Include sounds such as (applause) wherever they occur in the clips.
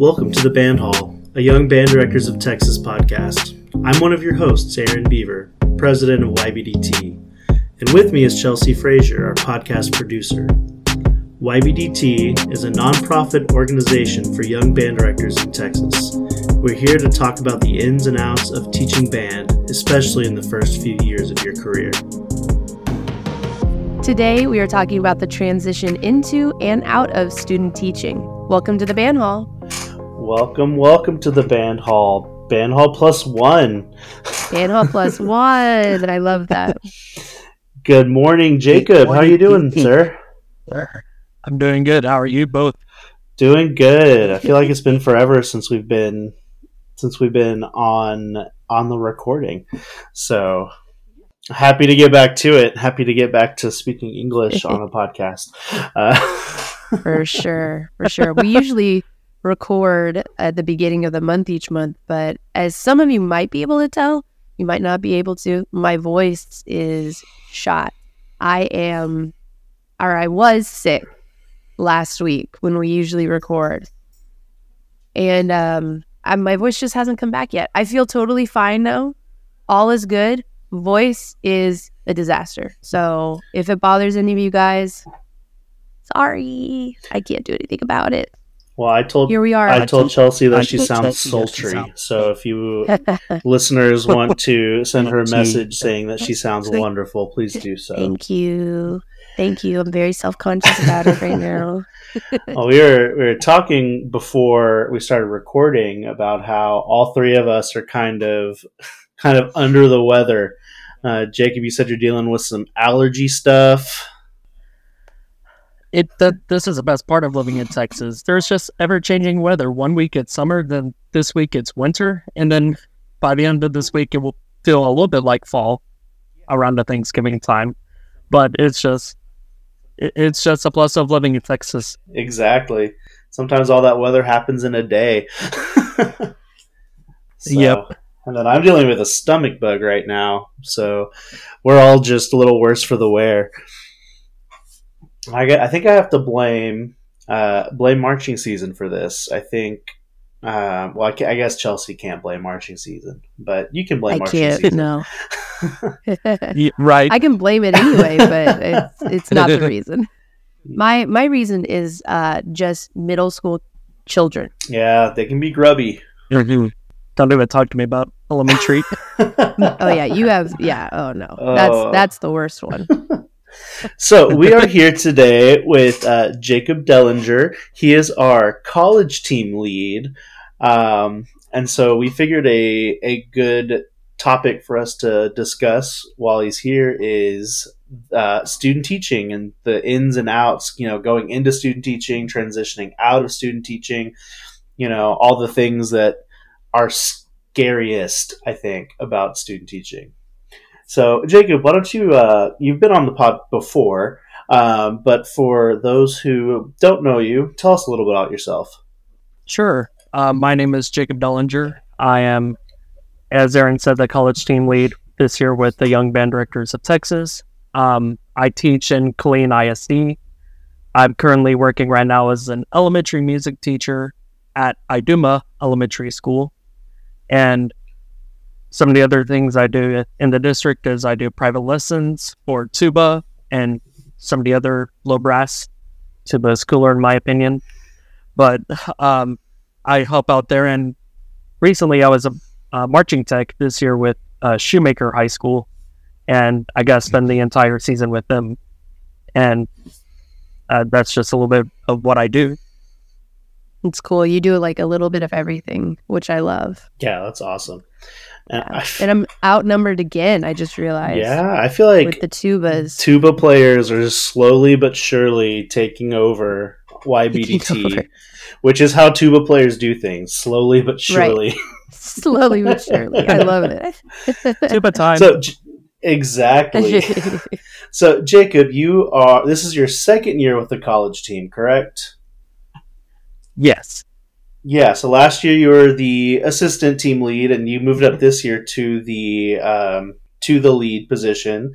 Welcome to the Band Hall, a Young Band Directors of Texas podcast. I'm one of your hosts, Aaron Beaver, president of YBDT, and with me is Chelsea Frazier, our podcast producer. YBDT is a nonprofit organization for young band directors in Texas. We're here to talk about the ins and outs of teaching band, especially in the first few years of your career. Today, we are talking about the transition into and out of student teaching. Welcome to the Band Hall. Welcome, welcome to the Band Hall. Band Hall plus one. Band Hall plus (laughs) one. I love that. Good morning, Jacob. How are you doing, sir? I'm doing good. How are you both? Doing good. I feel like it's been forever since we've been since we've been on on the recording. So happy to get back to it. Happy to get back to speaking English on a (laughs) podcast. Uh, (laughs) for sure, for sure. We usually record at the beginning of the month each month, but as some of you might be able to tell, you might not be able to. My voice is shot. I am, or I was sick last week when we usually record, and um, I, my voice just hasn't come back yet. I feel totally fine now. All is good. Voice is a disaster. So if it bothers any of you guys, sorry, I can't do anything about it. Well, I told Here we are. I told Chelsea I that she sounds Chelsea sultry. sounds So if you (laughs) listeners want to send her a message saying that she sounds wonderful, please do so. Thank you. Thank you. I'm very self conscious about it right now. (laughs) Well, we were we were talking before we started recording about how all three of us are kind of kind of under the weather. Uh, Jacob, you said you're dealing with some allergy stuff. It that this is the best part of living in Texas. There's just ever changing weather. One week it's summer, then this week it's winter, and then by the end of this week it will feel a little bit like fall around the Thanksgiving time. But it's just it, it's just a plus of living in Texas. Exactly. Sometimes all that weather happens in a day. (laughs) So- Yep. And then I'm dealing with a stomach bug right now, so we're all just a little worse for the wear. I get, I think I have to blame uh, blame marching season for this. I think. Uh, well, I, ca- I guess Chelsea can't blame marching season, but you can blame I marching can't. season. No. (laughs) Ye- right. I can blame it anyway, but it's, it's not the (laughs) reason. My my reason is uh, just middle school children. yeah, they can be grubby. Don't even talk to me about elementary. (laughs) Oh yeah, you have yeah. Oh no, that's Oh. that's the worst one. So we are here today with uh, Jacob Dellinger. He is our college team lead, um, and so we figured a a good topic for us to discuss while he's here is uh, student teaching and the ins and outs. You know, going into student teaching, transitioning out of student teaching. You know, all the things that are scariest, I think, about student teaching. So, Jacob, why don't you? Uh, you've been on the pod before, um, but for those who don't know you, tell us a little bit about yourself. Sure. Uh, my name is Jacob Dellinger. I am, as Aaron said, the college team lead this year with the Young Band Directors of Texas. Um, I teach in Killeen ISD. I'm currently working right now as an elementary music teacher at Iduma Elementary School. And some of the other things I do in the district is I do private lessons for tuba and some of the other low brass. Tuba is cooler, in my opinion. But um, I help out there. And recently, I was a, uh marching tech this year with uh, Shoemaker High School, and I got to spend the entire season with them. And uh, that's just a little bit of what I do. It's cool. You do like a little bit of everything, which I love. Yeah, that's awesome. And I f- And I'm outnumbered again. I just realized. yeah, I feel like with the tubas. tuba players are slowly but surely taking over Taking YBDT, over. which is how tuba players do things, slowly but surely. (laughs) (laughs) Slowly but surely. I love it. (laughs) Tuba time. So, J- exactly. so, Jacob, you are. This is your second year with the college team, correct? yes. Yeah, so last year you were the assistant team lead, and you moved up this year to the um, to the lead position.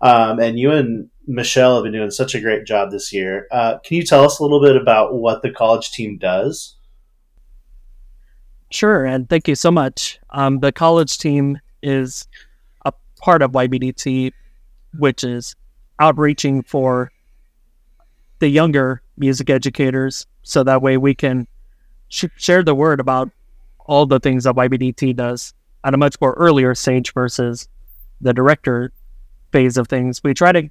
Um, and you and Michelle have been doing such a great job this year. Uh, can you tell us a little bit about what the college team does? Sure, and thank you so much. Um, the college team is a part of YBDT, which is outreaching for the younger music educators, so that way we can share the word about all the things that YBDT does at a much more earlier stage versus the director phase of things. We try to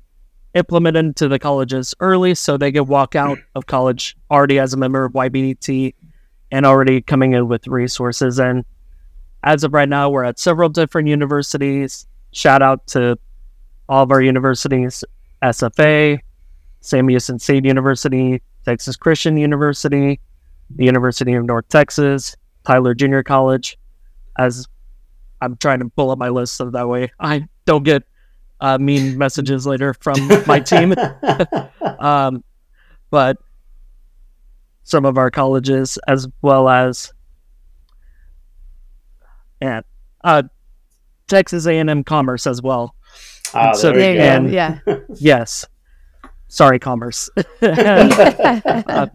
implement into the colleges early so they can walk out of college already as a member of YBDT and already coming in with resources. And as of right now, we're at several different universities. Shout out to all of our universities SFA, Sam Houston State University, Texas Christian University, the University of North Texas, Tyler Junior College. As I'm trying to pull up my list so that way I don't get uh, mean (laughs) messages later from my team. (laughs) um, but some of our colleges, as well as and uh, Texas A&M Commerce as well. Ah, So there we there go. you go. Yeah. (laughs) Yes, sorry, Commerce. uh,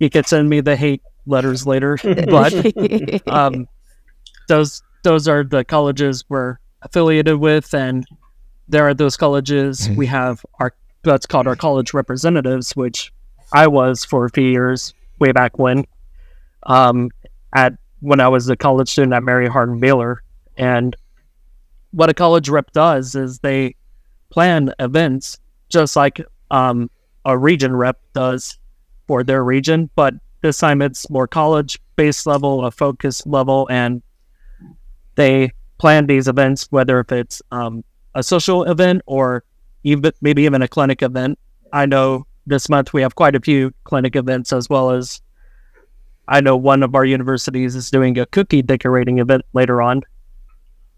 you could send me the hate letters later, (laughs) but (laughs) um, those those are the colleges we're affiliated with, and there are those colleges we have our that's called our college representatives, which I was for a few years way back when, um, at when I was a college student at Mary Hardin Baylor, and what a college rep does is they plan events just like um, a region rep does for their region, but this time it's more college based level, a focus level, and they plan these events, whether if it's um, a social event or even maybe even a clinic event. I know this month we have quite a few clinic events as well as I know one of our universities is doing a cookie decorating event later on.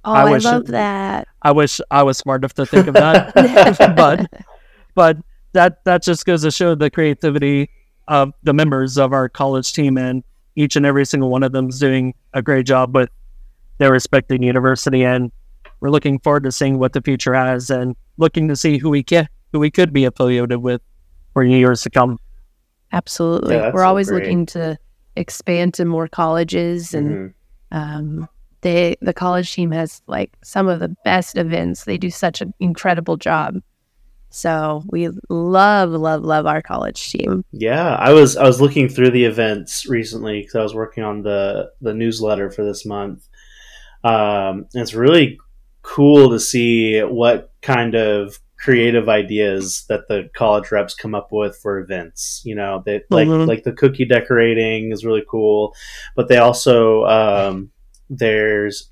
Oh, I I, wish- love that. I wish I was smart enough to think of that, (laughs) (laughs) but but that that just goes to show the creativity of the members of our college team, and each and every single one of them is doing a great job with their respective university, and we're looking forward to seeing what the future has, and looking to see who we can who we could be affiliated with for years to come. Absolutely. Yeah, We're so always great. looking to expand to more colleges and Mhm. um, they the college team has like some of the best events. They do such an incredible job. So we love, love, love our college team. Yeah, I was I was looking through the events recently because I was working on the the newsletter for this month. Um, it's really cool to see what kind of creative ideas that the college reps come up with for events. You know, they like Mhm. like the cookie decorating is really cool, but they also um, there's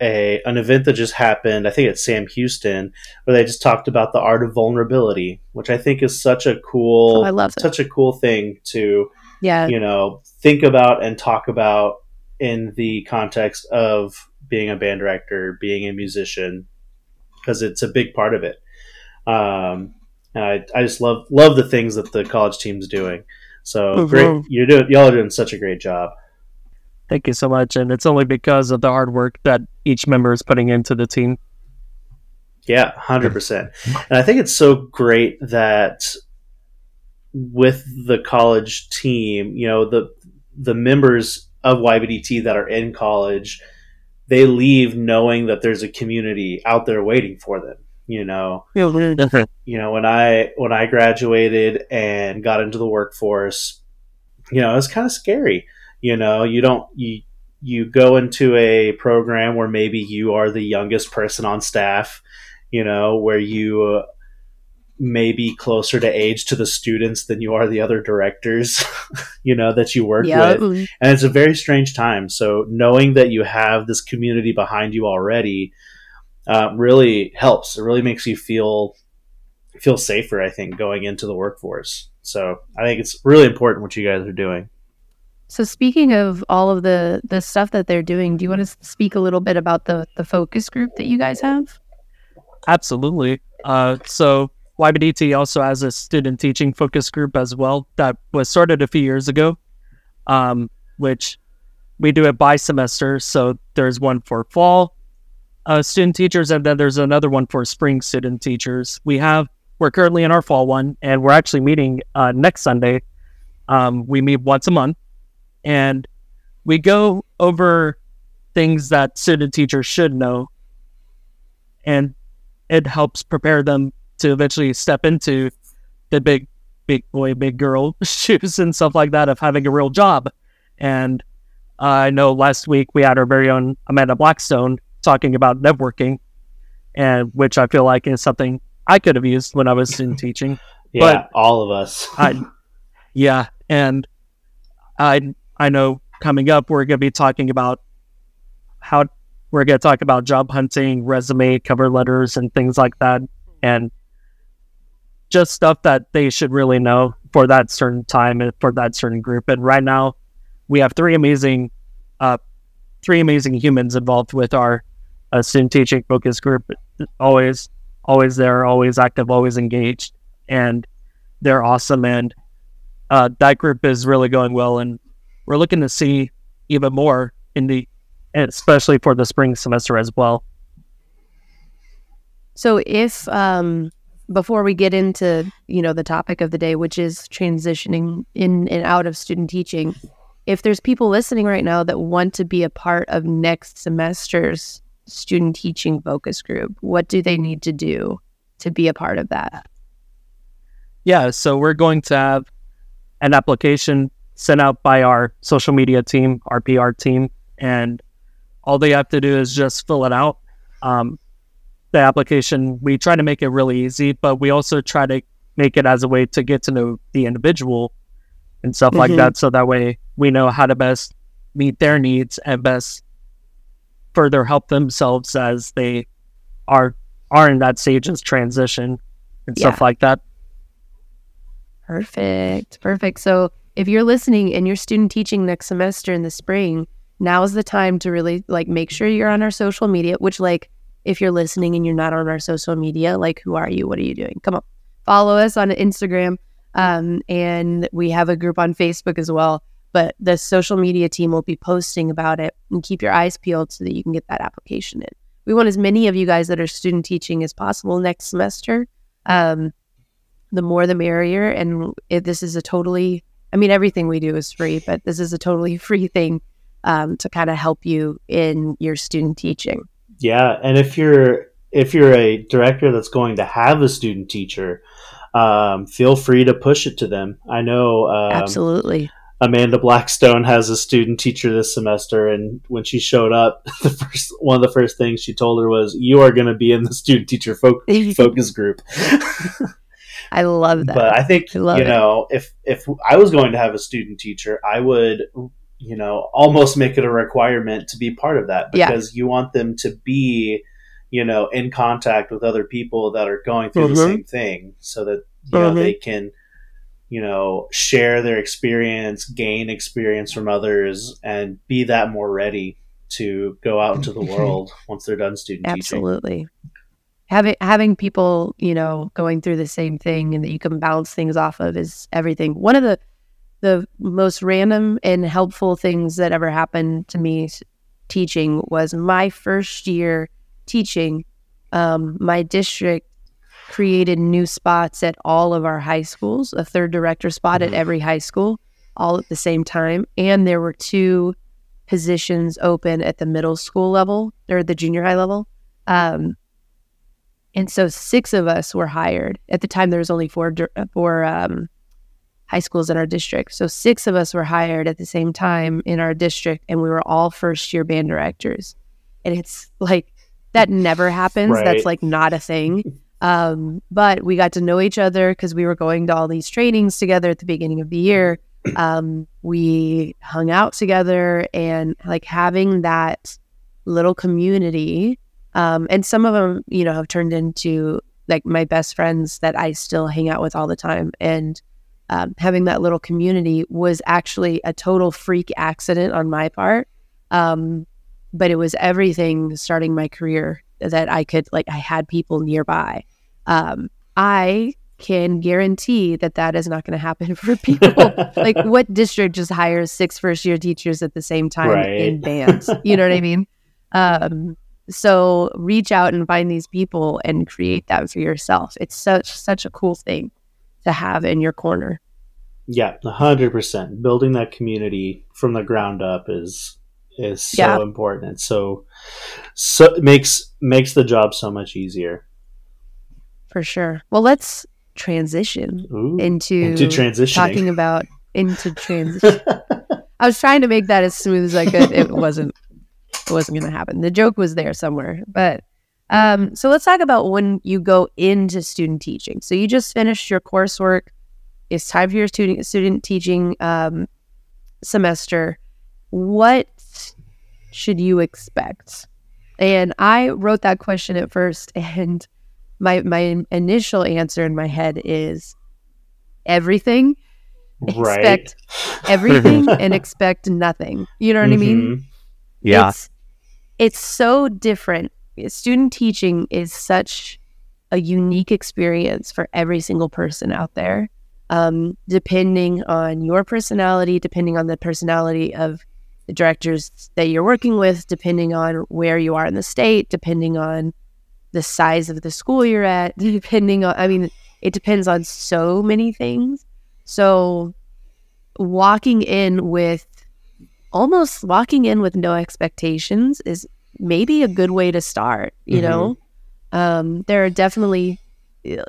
a an event that just happened. I think it's Sam Houston where they just talked about the art of vulnerability, which I think is such a cool Oh, I love it. such a cool thing to Yeah. you know think about and talk about in the context of being a band director being a musician because it's a big part of it um, and I, I just love love the things that the college team's doing so Mhm. great you're doing y'all are doing such a great job Thank you so much, and it's only because of the hard work that each member is putting into the team. Yeah, hundred percent. And I think it's so great that with the college team, you know, the the members of YBDT that are in college, they leave knowing that there's a community out there waiting for them. You know, (laughs) you know when I when I graduated and got into the workforce, you know, it was kind of scary. You know, you don't you you go into a program where maybe you are the youngest person on staff, you know, where you uh, may be closer to age to the students than you are the other directors, (laughs) you know, that you work Yeah. with and it's a very strange time. So knowing that you have this community behind you already uh, really helps. It really makes you feel feel safer. I think going into the workforce. So I think it's really important what you guys are doing. So speaking of all of the the stuff that they're doing, do you want to speak a little bit about the the focus group that you guys have? Absolutely. Uh, so YBDT also has a student teaching focus group as well that was started a few years ago, um, which we do it by semester. So there's one for fall uh, student teachers, and then there's another one for spring student teachers. We have we're currently in our fall one, and we're actually meeting uh, next Sunday. Um, we meet once a month, and we go over things that student teachers should know, and it helps prepare them to eventually step into the big, big boy, big girl (laughs) shoes and stuff like that of having a real job. And uh, I know last week we had our very own Amanda Blackstone talking about networking, and which I feel like is something I could have used when I was in teaching. (laughs) Yeah, But- all of us. I, (laughs) yeah, and I I know coming up we're going to be talking about how we're going to talk about job hunting, resume, cover letters, and things like that, and just stuff that they should really know for that certain time and for that certain group. And right now, we have three amazing, uh, three amazing humans involved with our uh, student teaching focus group. Always, always there, always active, always engaged, and they're awesome. And uh, that group is really going well, and we're looking to see even more in the, especially for the spring semester as well. So if um before we get into, you know, the topic of the day, which is transitioning in and out of student teaching, if there's people listening right now that want to be a part of next semester's student teaching focus group, what do they need to do to be a part of that? Yeah, so we're going to have an application sent out by our social media team, our PR team, and all they have to do is just fill it out. Um, the application, we try to make it really easy, but we also try to make it as a way to get to know the individual and stuff like Mhm. that. So that way we know how to best meet their needs and best further help themselves as they are are in that stage of transition and stuff like that. Perfect. Perfect. So if you're listening and you're student teaching next semester in the spring, now is the time to really like make sure you're on our social media, which like if you're listening and you're not on our social media, like who are you? What are you doing? Come on. Follow us on Instagram. Um, and we have a group on Facebook as well. But the social media team will be posting about it and keep your eyes peeled so that you can get that application in. We want as many of you guys that are student teaching as possible next semester. Um, the more the merrier. And this is a totally, I mean, everything we do is free, but this is a totally (laughs) free thing um, to kind of help you in your student teaching. Yeah, and if you're if you're a director that's going to have a student teacher, um, feel free to push it to them. I know um, Absolutely. Amanda Blackstone has a student teacher this semester, and when she showed up, (laughs) the first one of the first things she told her was, "You are going to be in the student teacher fo- (laughs) focus group." I love that. but I think I love you it. know if if I was going to have a student teacher, I would you know almost make it a requirement to be part of that Yeah. because you want them to be you know in contact with other people that are going through the Mhm. same thing, so that you know Mhm. they can you know share their experience, gain experience from others, and be that more ready to go out into the (laughs) world once they're done student teaching. Having having people, you know, going through the same thing and that you can bounce things off of is everything. One of the the most random and helpful things that ever happened to me teaching was my first year teaching. Um, my district created new spots at all of our high schools, a third director spot at Mhm. every high school, all at the same time, and there were two positions open at the middle school level or the junior high level. Um, and so six of us were hired. At the time, there was only four four um, high schools in our district. So six of us were hired at the same time in our district, and we were all first year band directors. And it's like that never happens. Right. That's like not a thing. Um, but we got to know each other because we were going to all these trainings together at the beginning of the year. Um, we hung out together and like having that little community. Um, and some of them, you know, have turned into like my best friends that I still hang out with all the time. And um, having that little community was actually a total freak accident on my part. Um, but it was everything starting my career that I could, like, I had people nearby. Um, I can guarantee that that is not going to happen (laughs) for people. like, (laughs) what district just hires six first year teachers at the same time Right. in bands? You know what I mean? (laughs) Um, so reach out and find these people and create that for yourself. It's such such a cool thing to have in your corner. Yeah, hundred percent. Building that community from the ground up is is so Yeah. important. It's so so makes makes the job so much easier. For sure. Well, let's transition Ooh, into, into transitioning. talking about into (laughs) transition. I was trying to make that as smooth as I could. It wasn't. Wasn't going to happen. The joke was there somewhere, but um, so let's talk about when you go into student teaching. So you just finished your coursework. It's time for your student student teaching um, semester. What should you expect? And I wrote that question at first, (laughs) and my my initial answer in my head is everything. right. Expect everything and expect nothing. You know what I mean? Mhm. Yeah. It's, it's so different. Student teaching is such a unique experience for every single person out there. Um, depending on your personality, depending on the personality of the directors that you're working with, depending on where you are in the state, depending on the size of the school you're at, (laughs) depending on, I mean, it depends on so many things. So, walking in with almost walking in with no expectations is maybe a good way to start you Mhm. know um, there are definitely uh,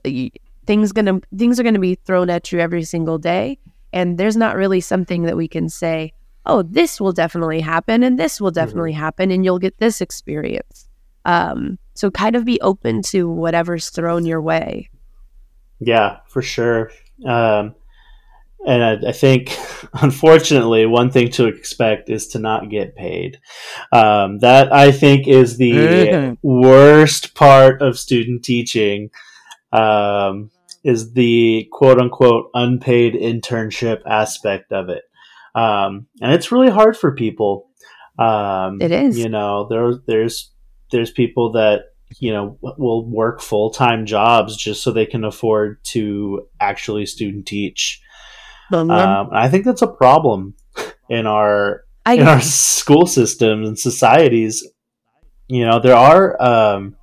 things gonna things are gonna be thrown at you every single day and there's not really something that we can say oh this will definitely happen and this will definitely happen and you'll get this experience um, so kind of be open to whatever's thrown your way Yeah, for sure. Um, and I, I think, (laughs) unfortunately, one thing to expect is to not get paid. Um, that I think is the Mhm. worst part of student teaching. Um, is the quote unquote unpaid internship aspect of it, um, and it's really hard for people. Um, It is. You know, there there's there's people that you know will work full time jobs just so they can afford to actually student teach. Um, I think that's a problem in our I, in our school systems and societies. You know, there are um,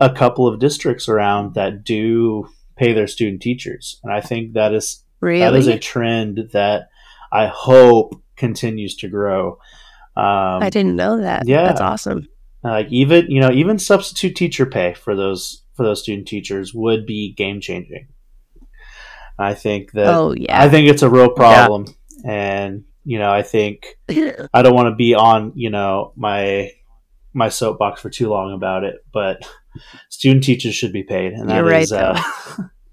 a couple of districts around that do pay their student teachers, and I think that is really that is a trend that I hope continues to grow. Um, I didn't know that. yeah. That's awesome. like even you know even substitute teacher pay for those for those student teachers would be game changing. I think that oh yeah. I think it's a real problem, and you know I think (laughs) I don't want to be on you know my my soapbox for too long about it, but student teachers should be paid, and that right, is, uh,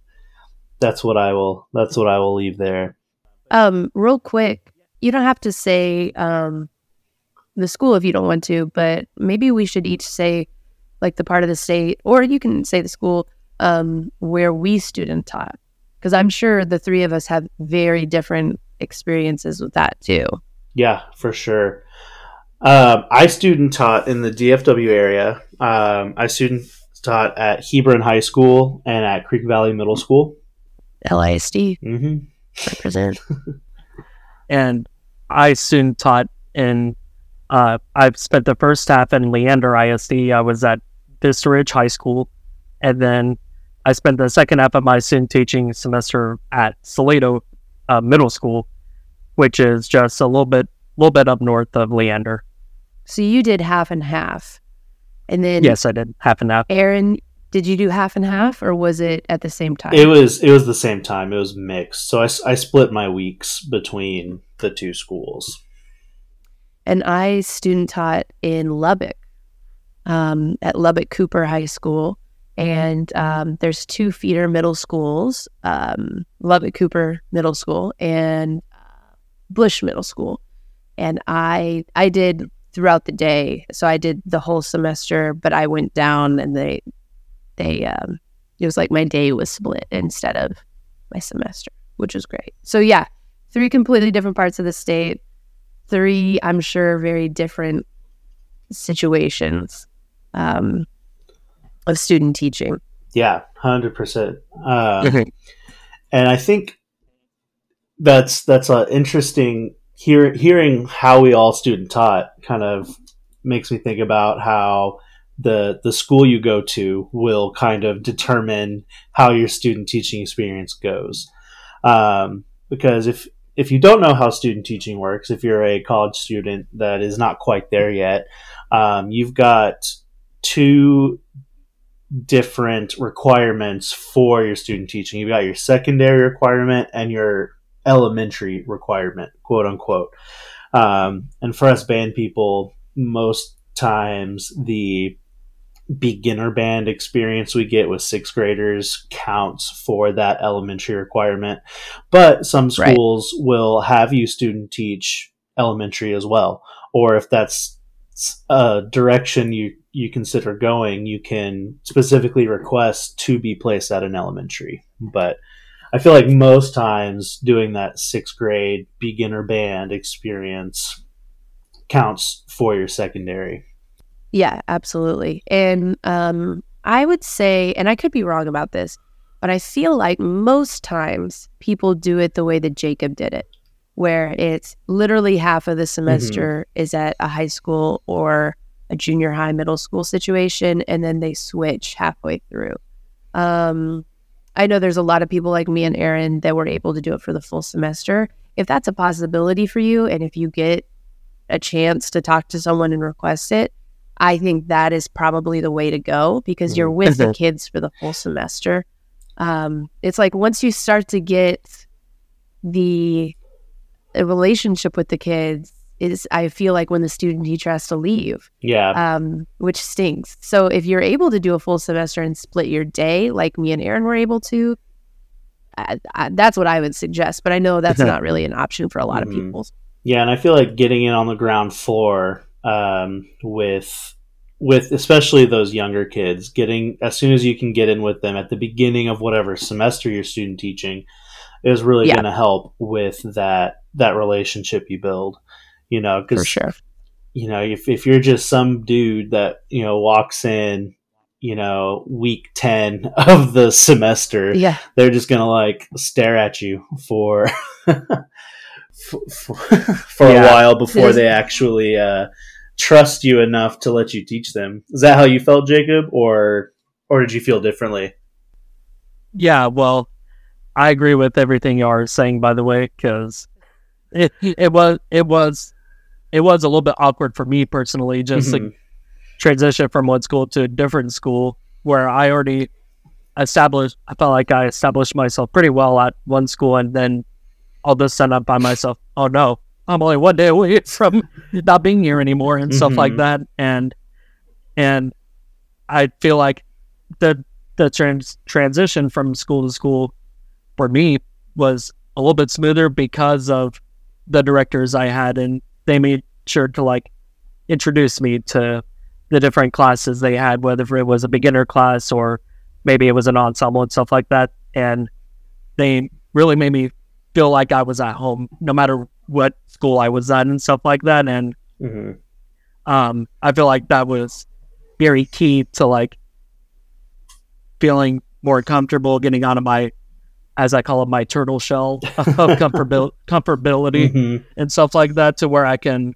(laughs) that's what I will that's what I will leave there. um, real quick, you don't have to say um, the school if you don't want to, but maybe we should each say like the part of the state, or you can say the school um, where we student taught, because I'm sure the three of us have very different experiences with that too. Yeah, for sure. Um, I student taught in the DFW area. Um, I student taught at Hebron High School and at Creek Valley Middle School. LISD hmm represent. (laughs) and I student taught in. Uh, I've spent the first half in Leander ISD. I was at Vista Ridge High School, and then I spent the second half of my student teaching semester at Salado uh, Middle School, which is just a little bit, little bit up north of Leander. so you did half and half, and then Yes, I did half and half. Aaron, did you do half and half, or was it at the same time? It was it was the same time. It was mixed. So I, I split my weeks between the two schools. and I student taught in Lubbock um, at Lubbock Cooper High School. And um, there's two feeder middle schools, um, Lubbock Cooper Middle School and uh, Bush Middle School. And I I did throughout the day, so I did the whole semester. But I went down, and they they um, it was like my day was split instead of my semester, which was great. So yeah, three completely different parts of the state three, I'm sure, very different situations um, of student teaching. Yeah, hundred percent. Uh, Mhm. and I think that's that's uh, interesting. Hear, hearing how we all student taught kind of makes me think about how the the school you go to will kind of determine how your student teaching experience goes. Um, because if if you don't know how student teaching works, if you're a college student that is not quite there yet, um, you've got two different requirements for your student teaching. You've got your secondary requirement and your elementary requirement, quote unquote. Um, and for us band people, most times the beginner band experience we get with sixth graders counts for that elementary requirement. But some schools right. will have you student teach elementary as well. Or if that's a direction you, you consider going, you can specifically request to be placed at an elementary. But I feel like most times doing that sixth grade beginner band experience counts for your secondary. Yeah, absolutely. And um, I would say, and I could be wrong about this, but I feel like most times people do it the way that Jacob did it, where it's literally half of the mm-hmm. semester mm-hmm. is at a high school or a junior high, middle school situation, and then they switch halfway through. Um, I know there's a lot of people like me and Aaron that were able to do it for the full semester. If that's a possibility for you, and if you get a chance to talk to someone and request it, I think that is probably the way to go because you're with the (laughs) kids for the full semester. Um, it's like once you start to get the, the relationship with the kids, is I feel like when the student teacher has to leave. Yeah. Um, which stinks. So if you're able to do a full semester and split your day, like me and Aaron were able to, I, I, that's what I would suggest. But I know that's (laughs) not really an option for a lot mm-hmm. of people. Yeah, and I feel like getting in on the ground floor um, with with especially those younger kids getting as soon as you can get in with them at the beginning of whatever semester you're student teaching is really yeah. going to help with that that relationship you build you know because sure. you know if, if you're just some dude that you know walks in you know week 10 (laughs) of the semester yeah they're just gonna like stare at you for (laughs) for, for, for yeah. a while before they actually uh trust you enough to let you teach them. Is that how you felt, Jacob, or or did you feel differently? Yeah, well, I agree with everything you are saying. By the way, because it it was it was it was a little bit awkward for me personally, just mm-hmm. to transition from one school to a different school where I already established. I felt like I established myself pretty well at one school, and then all of a sudden I'm by myself. Oh no, I'm only one day away (laughs) from not being here anymore and mm-hmm. stuff like mm-hmm. that. And and I feel like the the trans- transition from school to school for me was a little bit smoother because of the directors I had, and they made sure to like introduce me to the different classes they had, whether it was a beginner class or maybe it was an ensemble and stuff like that. And they really made me feel like I was at home, no matter what school I was at and stuff like that. And mm-hmm. um, I feel like that was very key to like feeling more comfortable, getting out of my, as I call it, my turtle shell (laughs) of comfortabil- comfortability mm-hmm. and stuff like that, to where I can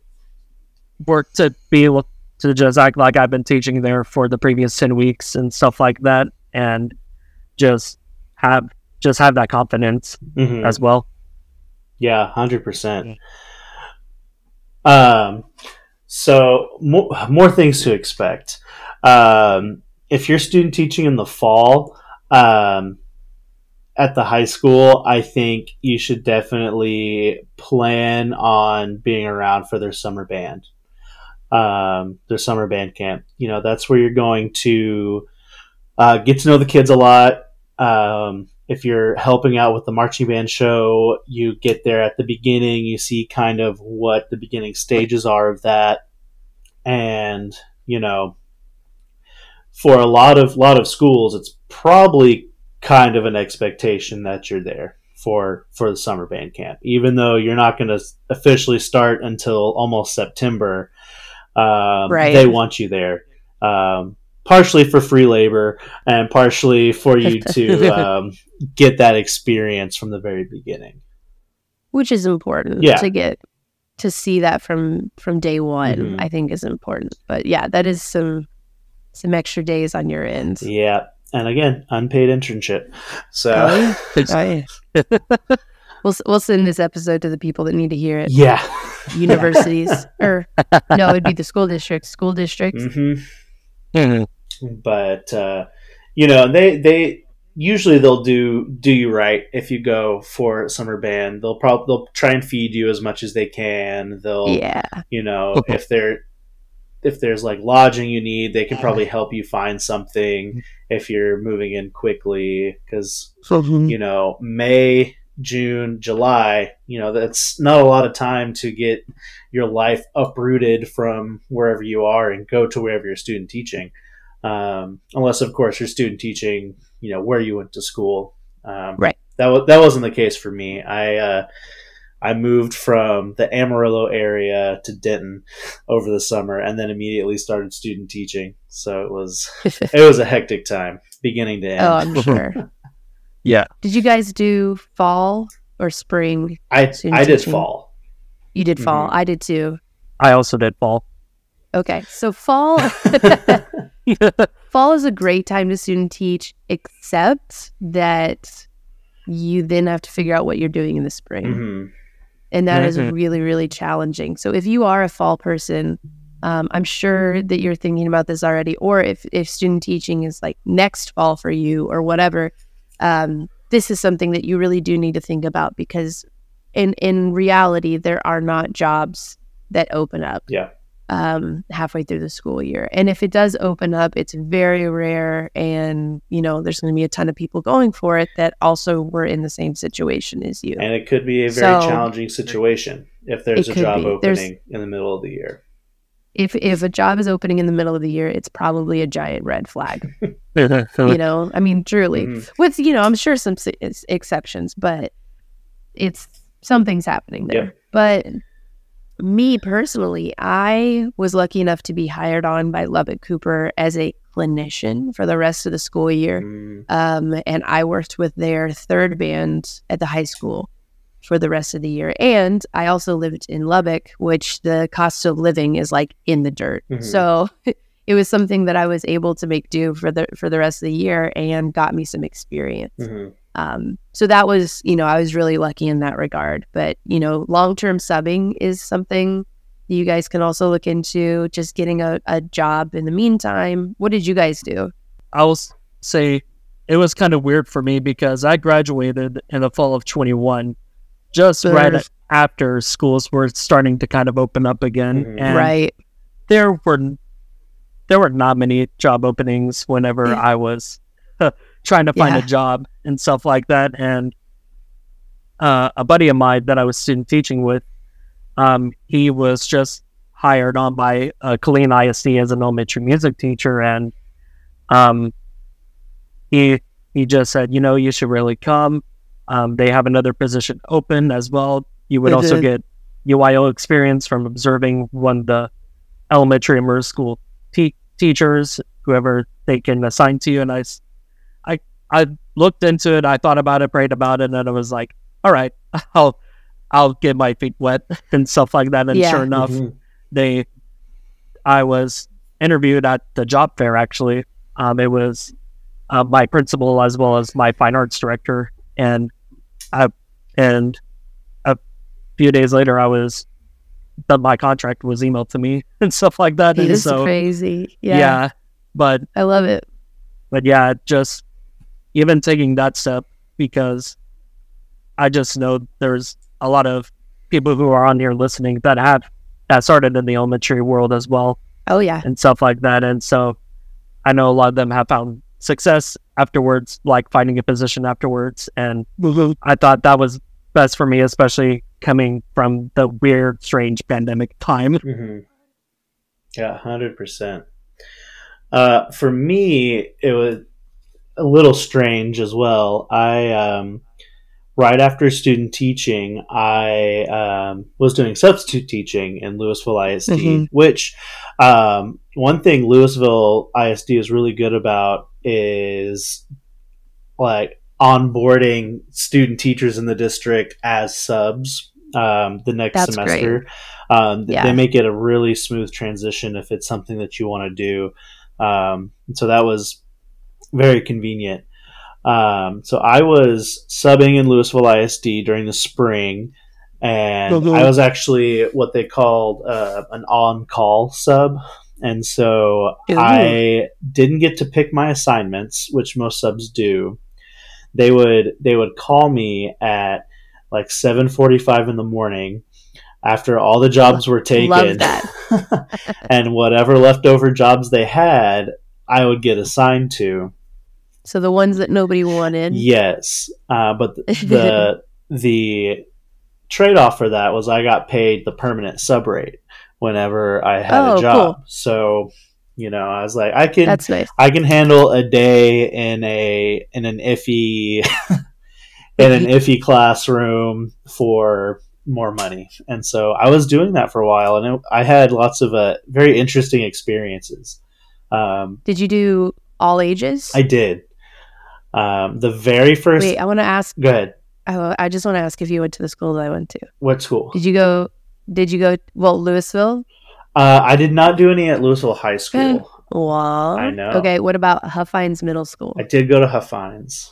work to be able to just act like I've been teaching there for the previous ten weeks and stuff like that, and just have just have that confidence mm-hmm. as well. Yeah, hundred percent. Um, so more, more things to expect. Um, if you're student teaching in the fall, um, at the high school, I think you should definitely plan on being around for their summer band, um, their summer band camp. You know, that's where you're going to uh, get to know the kids a lot. Um, if you're helping out with the marching band show, you get there at the beginning, you see kind of what the beginning stages are of that. And, you know, for a lot of lot of schools, it's probably kind of an expectation that you're there for for the summer band camp, even though you're not going to officially start until almost September. Um, right. They want you there. Um, partially for free labor and partially for you to (laughs) um, get that experience from the very beginning which is important yeah. to get to see that from from day one mm-hmm. i think is important but yeah that is some some extra days on your end yeah and again unpaid internship so oh, yeah. (laughs) Oh, yeah. (laughs) We'll we'll send this episode to the people that need to hear it. Yeah. Universities (laughs) or no, it'd be the school districts. School districts. hmm Mhm. But uh, you know, they they usually they'll do do you right if you go for summer band. They'll probably they'll try and feed you as much as they can. They'll Yeah. you know if they're if there's like lodging you need, they can probably help you find something if you're moving in quickly because you know may june july you know that's not a lot of time to get your life uprooted from wherever you are and go to wherever you're student teaching um, unless of course you're student teaching you know where you went to school. Um, Right. that, wa- that wasn't the case for me. I uh, i moved from the amarillo area to denton over the summer and then immediately started student teaching so it was (laughs) it was a hectic time beginning to end oh, I'm sure. (laughs) Yeah. Did you guys do fall or spring? I student I did teaching. fall. You did fall. Mhm. I did too. I also did fall. Okay, so fall (laughs) fall is a great time to student teach, except that you then have to figure out what you're doing in the spring. hmm and that is Mhm. really really challenging so if you are a fall person um, i'm sure that you're thinking about this already or if if student teaching is like next fall for you or whatever um, this is something that you really do need to think about because in in reality there are not jobs that open up Yeah. Um, halfway through the school year and if it does open up it's very rare and you know there's going to be a ton of people going for it that also were in the same situation as you And it could be a very So- challenging situation if there's a job be. There's- opening in the middle of the year. if if a job is opening in the middle of the year, it's probably a giant red flag. (laughs) (laughs) you know, I mean, truly, Mhm. with you know, I'm sure some s- exceptions, but it's something's happening there. Yep. But me personally, I was lucky enough to be hired on by Lubbock Cooper as a clinician for the rest of the school year. Mm, Um, and I worked with their third band at the high school for the rest of the year. And I also lived in Lubbock, which the cost of living is like in the dirt. Mhm. So (laughs) it was something that I was able to make do for the for the rest of the year and got me some experience. mhm. Um, so that was, you know, I was really lucky in that regard. But you know, long term subbing is something you guys can also look into. Just getting a, a job in the meantime. What did you guys do? I will say it was kind of weird for me because I graduated in the fall of 21, just right after schools were starting to kind of open up again, Mhm. and right. there were there were not many job openings whenever Yeah. I was trying to find Yeah. a job and stuff like that. And uh, a buddy of mine that I was student teaching with, um, he was just hired on by uh, Killeen ISD as an elementary music teacher, and um, he he just said, you know, you should really come. Um, they have another position open as well. You would They also did. get UIO experience from observing one of the elementary and middle school te- teachers, whoever they can assign to you. And I, I, I looked into it. I thought about it, prayed about it, and then I was like, all right, (laughs) I'll, I'll get my feet wet (laughs) and stuff like that. And Yeah. sure enough, Mhm. they, I was interviewed at the job fair. Actually, um, it was uh, my principal as well as my fine arts director, and I, and a few days later, I was. That my contract was emailed to me (laughs) and stuff like that, It and is so crazy. yeah. Yeah, but I love it. but yeah, just even taking that step because I just know there's a lot of people who are on here listening that have that started in the elementary world as well Oh yeah, and stuff like that. And so I know a lot of them have found success afterwards, like finding a position afterwards. And I thought that was best for me, especially coming from the weird, strange pandemic time. hmm Yeah, hundred percent. Uh, for me, it was a little strange as well. I um, right after student teaching, I um, was doing substitute teaching in Lewisville ISD, Mhm. which um, one thing Lewisville ISD is really good about is like onboarding student teachers in the district as subs um, the next That's semester. Um, Yeah. They make it a really smooth transition if it's something that you want to do. Um, so that was very convenient. Um, so I was subbing in Lewisville ISD during the spring, and. I was actually what they called uh, an on-call sub. And so. I didn't get to pick my assignments, which most subs do. They would they would call me at like seven forty five in the morning after all the jobs were taken. (laughs) And whatever leftover jobs they had, I would get assigned to. So the ones that nobody wanted. Yes, uh, but (laughs) the the trade off for that was I got paid the permanent sub rate whenever I had Oh, a job. cool. So you know, I was like, I can That's nice. I can handle a day in a in an iffy (laughs) in an iffy classroom for more money, and so I was doing that for a while, and it, I had lots of uh, very interesting experiences. Um, Did you do all ages? I did. Um, the very first. Wait, I want to ask. Go ahead. I, I just want to ask if you went to the school that I went to. What school? Did you go? Did you go? Well, Lewisville. Uh, I did not do any at Lewisville High (laughs) School. Well, I know. Okay, what about Huffines Middle School? I did go to Huffines.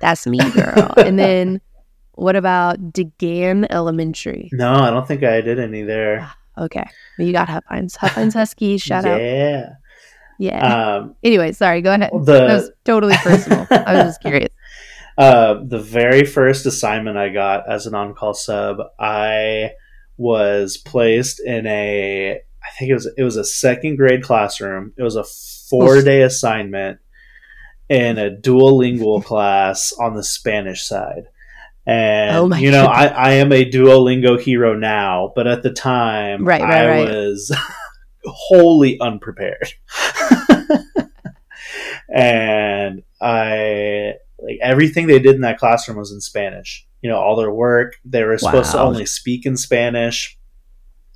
That's me, girl. (laughs) and then what about DeGan Elementary? No, I don't think I did any there. Okay, you got Huffines. Huffines Huskies. Shout out. yeah. Yeah. Um, anyway, sorry. Go ahead. the that was totally personal. I was just curious. (laughs) Uh, the very first assignment I got as an on-call sub, I was placed in a, I think it was it was a second grade classroom. It was a four-day assignment in a duolingual class on the Spanish side. And Oh you know, I, I am a Duolingo hero now, but at the time, Right, right, I right. was (laughs) wholly unprepared. (laughs) and I like everything they did in that classroom was in Spanish. You know, all their work, they were supposed to only speak in Spanish.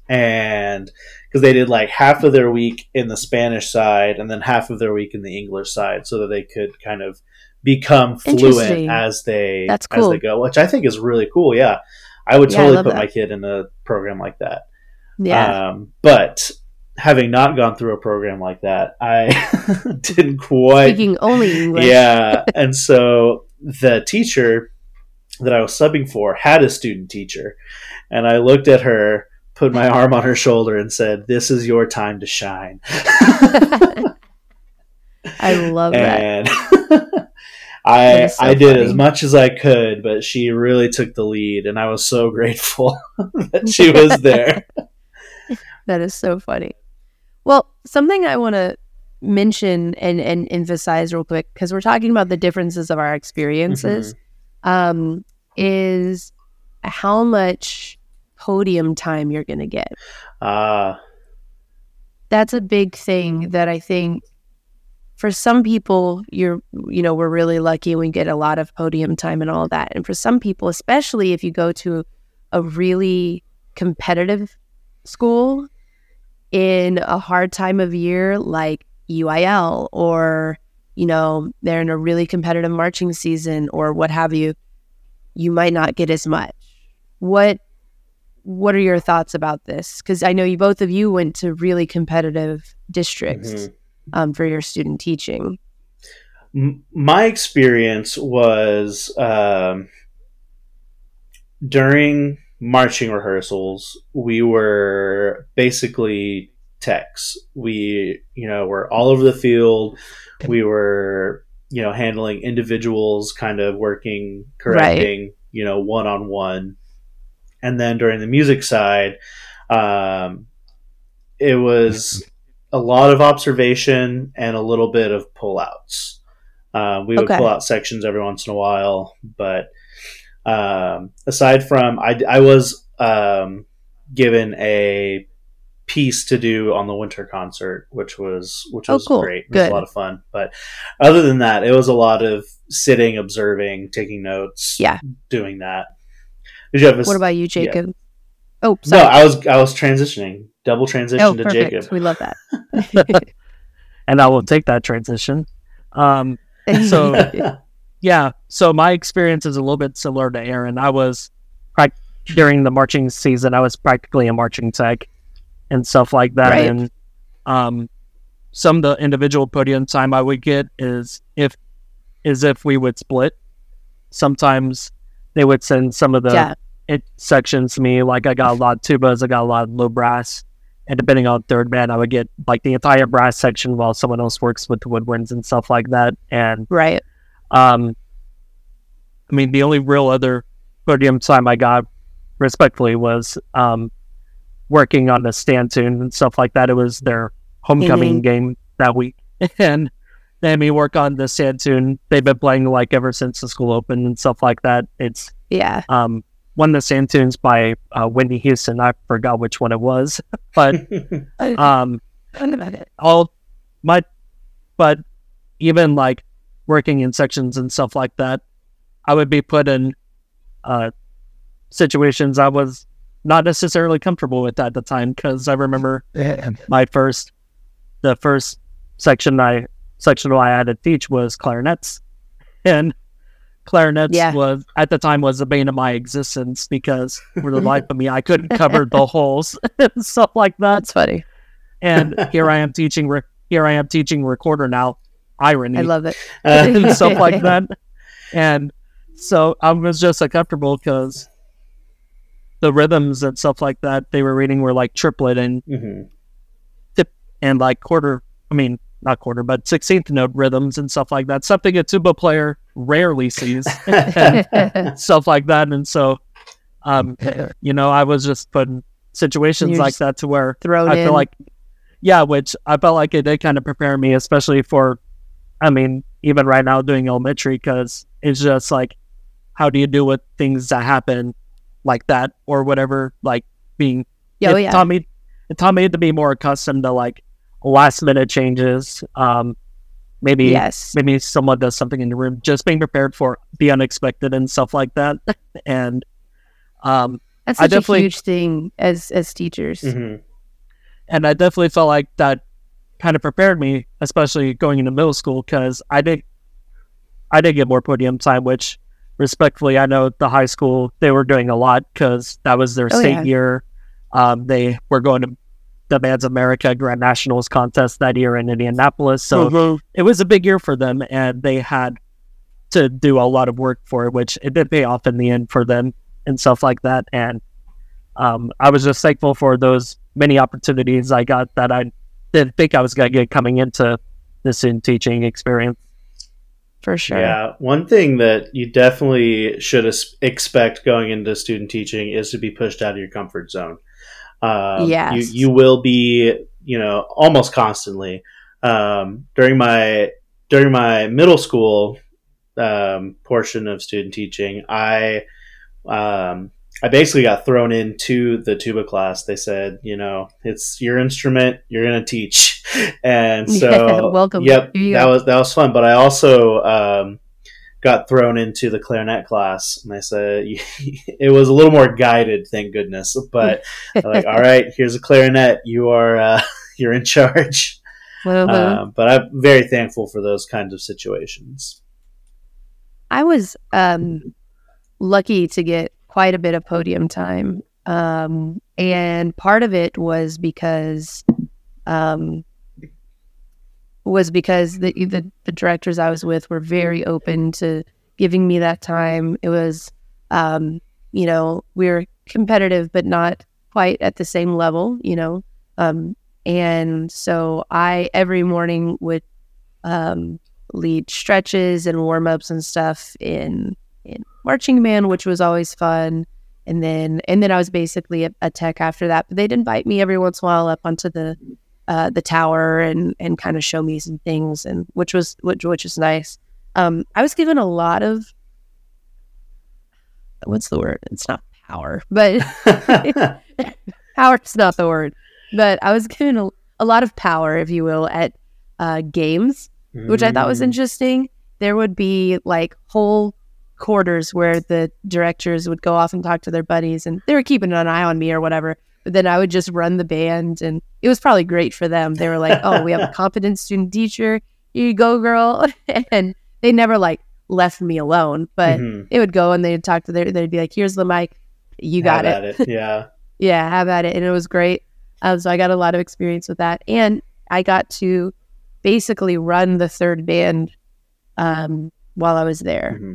And because they did like half of their week in the Spanish side and then half of their week in the English side so that they could kind of become fluent as they That's as they go, which I think is really cool. Yeah. I would Yeah, I totally love put that. my kid in a program like that. Yeah. Um, but having not gone through a program like that, I (laughs) didn't quite. Speaking only English. Yeah. and so the teacher that I was subbing for had a student teacher. And I looked at her, put my arm on her shoulder, and said, This is your time to shine. (laughs) I love that. and (laughs) That I so I did funny. as much as I could, but she really took the lead, and I was so grateful that she was there. That is so funny. Well, something I want to mention and, and emphasize real quick because we're talking about the differences of our experiences um, is how much podium time you're going to get. Ah, That's a big thing that I think for some people you're you know we're really lucky and we get a lot of podium time and all that. And for some people especially if you go to a really competitive school in a hard time of year like UIL or you know they're in a really competitive marching season or what have you you might not get as much. What what are your thoughts about this? Because i know you both of you went to really competitive districts mhm. um, for your student teaching. M- my experience was um, during marching rehearsals. We were basically techs. We you know were all over the field. We were you know handling individuals kind of working correcting you know one on one and then during the music side um, it was a lot of observation and a little bit of pullouts. Uh, we would Okay. pull out sections every once in a while, but um, aside from, I, I was um, given a piece to do on the winter concert, which was which Oh, was cool. great. It was a lot of fun. But other than that, it was a lot of sitting, observing, taking notes, Yeah. doing that. Did you have a, what about you jacob oh sorry. no, I was I was transitioning, double transition oh to perfect Jacob. we love that (laughs) and I will take that transition. Um, (laughs) So- (laughs) yeah, so my experience is a little bit similar to Aaron. I was during the marching season. I was practically a marching tech and stuff like that. Right. And um, some of the individual podium time I would get is if is if we would split. Sometimes they would send some of the yeah. it sections to me. Like I got a lot of tubas, I got a lot of low brass, and depending on third band, I would get like the entire brass section while someone else works with the woodwinds and stuff like that. And Right. Um, I mean, the only real other podium time I got, respectfully, was um, working on the stand tune and stuff like that. It was their homecoming Mhm. game that week, (laughs) and they had me work on the stand tune. They've been playing like ever since the school opened and stuff like that. It's Yeah. um, one of the stand tunes by uh, Whitney Houston. I forgot which one it was, (laughs) but (laughs) um, all my but even like working in sections and stuff like that i would be put in uh situations i was not necessarily comfortable with at the time because i remember my first the first section i section i had to teach was clarinets and clarinets Yeah. was at the time was the bane of my existence because for the life of me i couldn't (laughs) cover the holes (laughs) and stuff like that That's funny. and here I am teaching. Re- here I am teaching recorder now. Irony I love it. and (laughs) stuff like that. And so I was just uncomfortable because the rhythms and stuff like that they were reading were like triplet and Mhm. and like quarter. I mean, not quarter, but sixteenth note rhythms and stuff like that. Something a tuba player rarely sees. (laughs) (laughs) stuff like that. And so, um, you know, I was just put in situations like that to where Thrown I in. feel like, yeah, which I felt like it did kind of prepare me, especially for, I mean, even right now doing elementary, because it's just like, how do you deal with things that happen like that or whatever? Like being, oh it yeah. taught me, it taught me to be more accustomed to like last minute changes. Um, maybe, yes. maybe someone does something in the room, just being prepared for the unexpected and stuff like that. (laughs) and, um, That's I such a huge thing as as teachers. Mhm. and I definitely felt like that kind of prepared me, especially going into middle school, because I did, I did get more podium time. Which, respectfully, I know the high school they were doing a lot because that was their Oh, state yeah. year. Um, they were going to the Bands America Grand Nationals contest that year in Indianapolis, so it was a big year for them, and they had to do a lot of work for it, which it did pay off in the end for them and stuff like that. And um, I was just thankful for those many opportunities I got that I didn't think I was going to get coming into this in teaching experience. For sure. Yeah, one thing that you definitely should expect going into student teaching is to be pushed out of your comfort zone. Um, Yes. you you will be, you know, almost constantly. Um, during my during my middle school um, portion of student teaching, I um, I basically got thrown into the tuba class. They said, you know, it's your instrument, you're going to teach, (laughs) and (laughs) so Welcome. Yep, that was that was fun. But I also um, got thrown into the clarinet class, and I said (laughs) it was a little more guided, thank goodness. But like, all right, here's a clarinet. You are uh, you're in charge. Um, but I'm very thankful for those kinds of situations. I was um, lucky to get quite a bit of podium time. Um, and part of it was because um, was because the, the the directors I was with were very open to giving me that time. It was um, you know, we were competitive but not quite at the same level, you know. Um, and so I every morning would um, lead stretches and warm ups and stuff in in marching band, which was always fun. And then and then I was basically a, a tech after that. But they'd invite me every once in a while up onto the uh, the tower and and kind of show me some things, and which was which which is nice. Um, I was given a lot of what's the word? It's not power, but (laughs) (laughs) power's not the word. But I was given a, a lot of power, if you will, at uh, games which I thought was Mm. interesting. There would be like whole quarters where the directors would go off and talk to their buddies, and they were keeping an eye on me or whatever. But then I would just run the band, and it was probably great for them. They were like, "Oh, we have a (laughs) competent student teacher. Here you go, girl," (laughs) and they never like left me alone. But Mhm. they would go and they'd talk to their. They'd be like, "Here's the mic. You got Have it." (laughs) Yeah. yeah, have at it. And it was great. Um, so I got a lot of experience with that. And I got to basically run the third band um, while I was there, hmm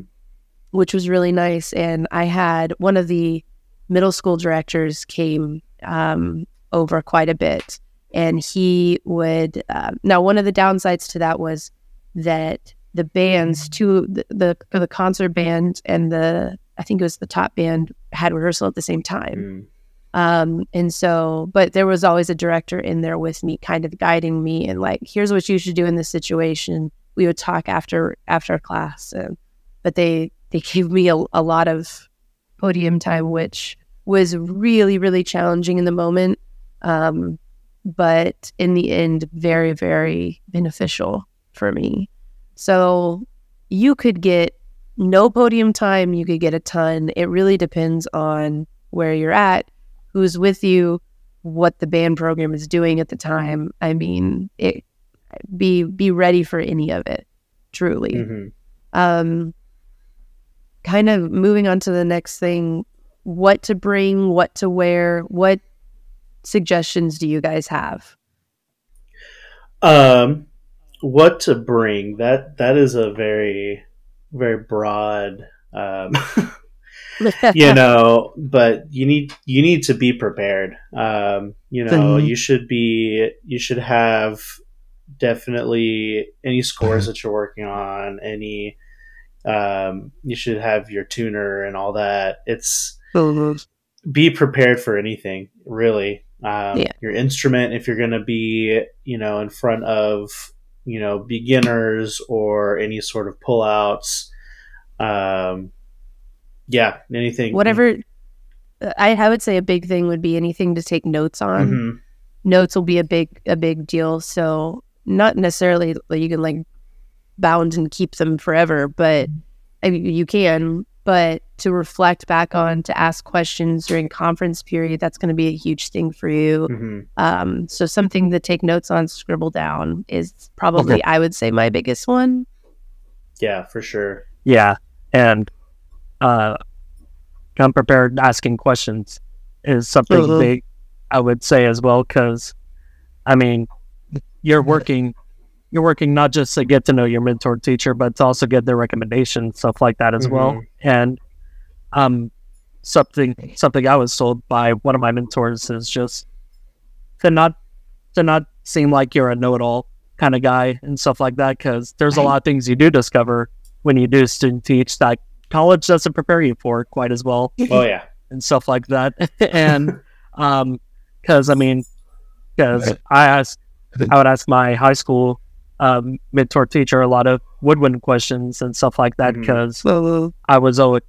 which was really nice. And I had one of the middle school directors came um, over quite a bit, and he would. Um, now, one of the downsides to that was that the bands, two the the, the concert band and the I think it was the top band had rehearsal at the same time. Mm. Um, and so, but there was always a director in there with me, kind of guiding me and like, here's what you should do in this situation. We would talk after after class, and, but they they gave me a, a lot of podium time, which was really really challenging in the moment, um, but in the end, very very beneficial for me. So you could get no podium time, you could get a ton. It really depends on where you're at who's with you, what the band program is doing at the time. I mean, it be be ready for any of it, truly. Mhm. Um kind of moving on to the next thing, what to bring, what to wear, what suggestions do you guys have? Um, what to bring? That that is a very very broad. Um, (laughs) you (laughs) know, but you need you need to be prepared. Um, you know, you should be you should have definitely any scores (clears throat) that you're working on, any um, you should have your tuner and all that. It's be prepared for anything, really. Um, Yeah. Your instrument, if you're going to be, you know, in front of, you know, beginners or any sort of pullouts. Um, yeah, anything. Whatever I, I would say a big thing would be anything to take notes on. Mhm. notes will be a big a big deal. So not necessarily that you can like bound and keep them forever, but I mean, you can. But to reflect back on, to ask questions during conference period, that's going to be a huge thing for you. Mhm. Um, so something to take notes on, scribble down is probably I would say my biggest one. Yeah, for sure. Yeah, and uh, come prepared asking questions is something Mhm. big. I would say as well because, I mean, you're working, you're working not just to get to know your mentor teacher, but to also get their recommendations, stuff like that as well. And um, something something I was told by one of my mentors is just to not to not seem like you're a know-it-all kind of guy and stuff like that because there's a lot of things you do discover when you do student teach that college doesn't prepare you for quite as well. (laughs) Oh yeah. and stuff like that. (laughs) And (laughs) um because i mean because i asked i would ask my high school um, mentor teacher a lot of woodwind questions and stuff like that because i was always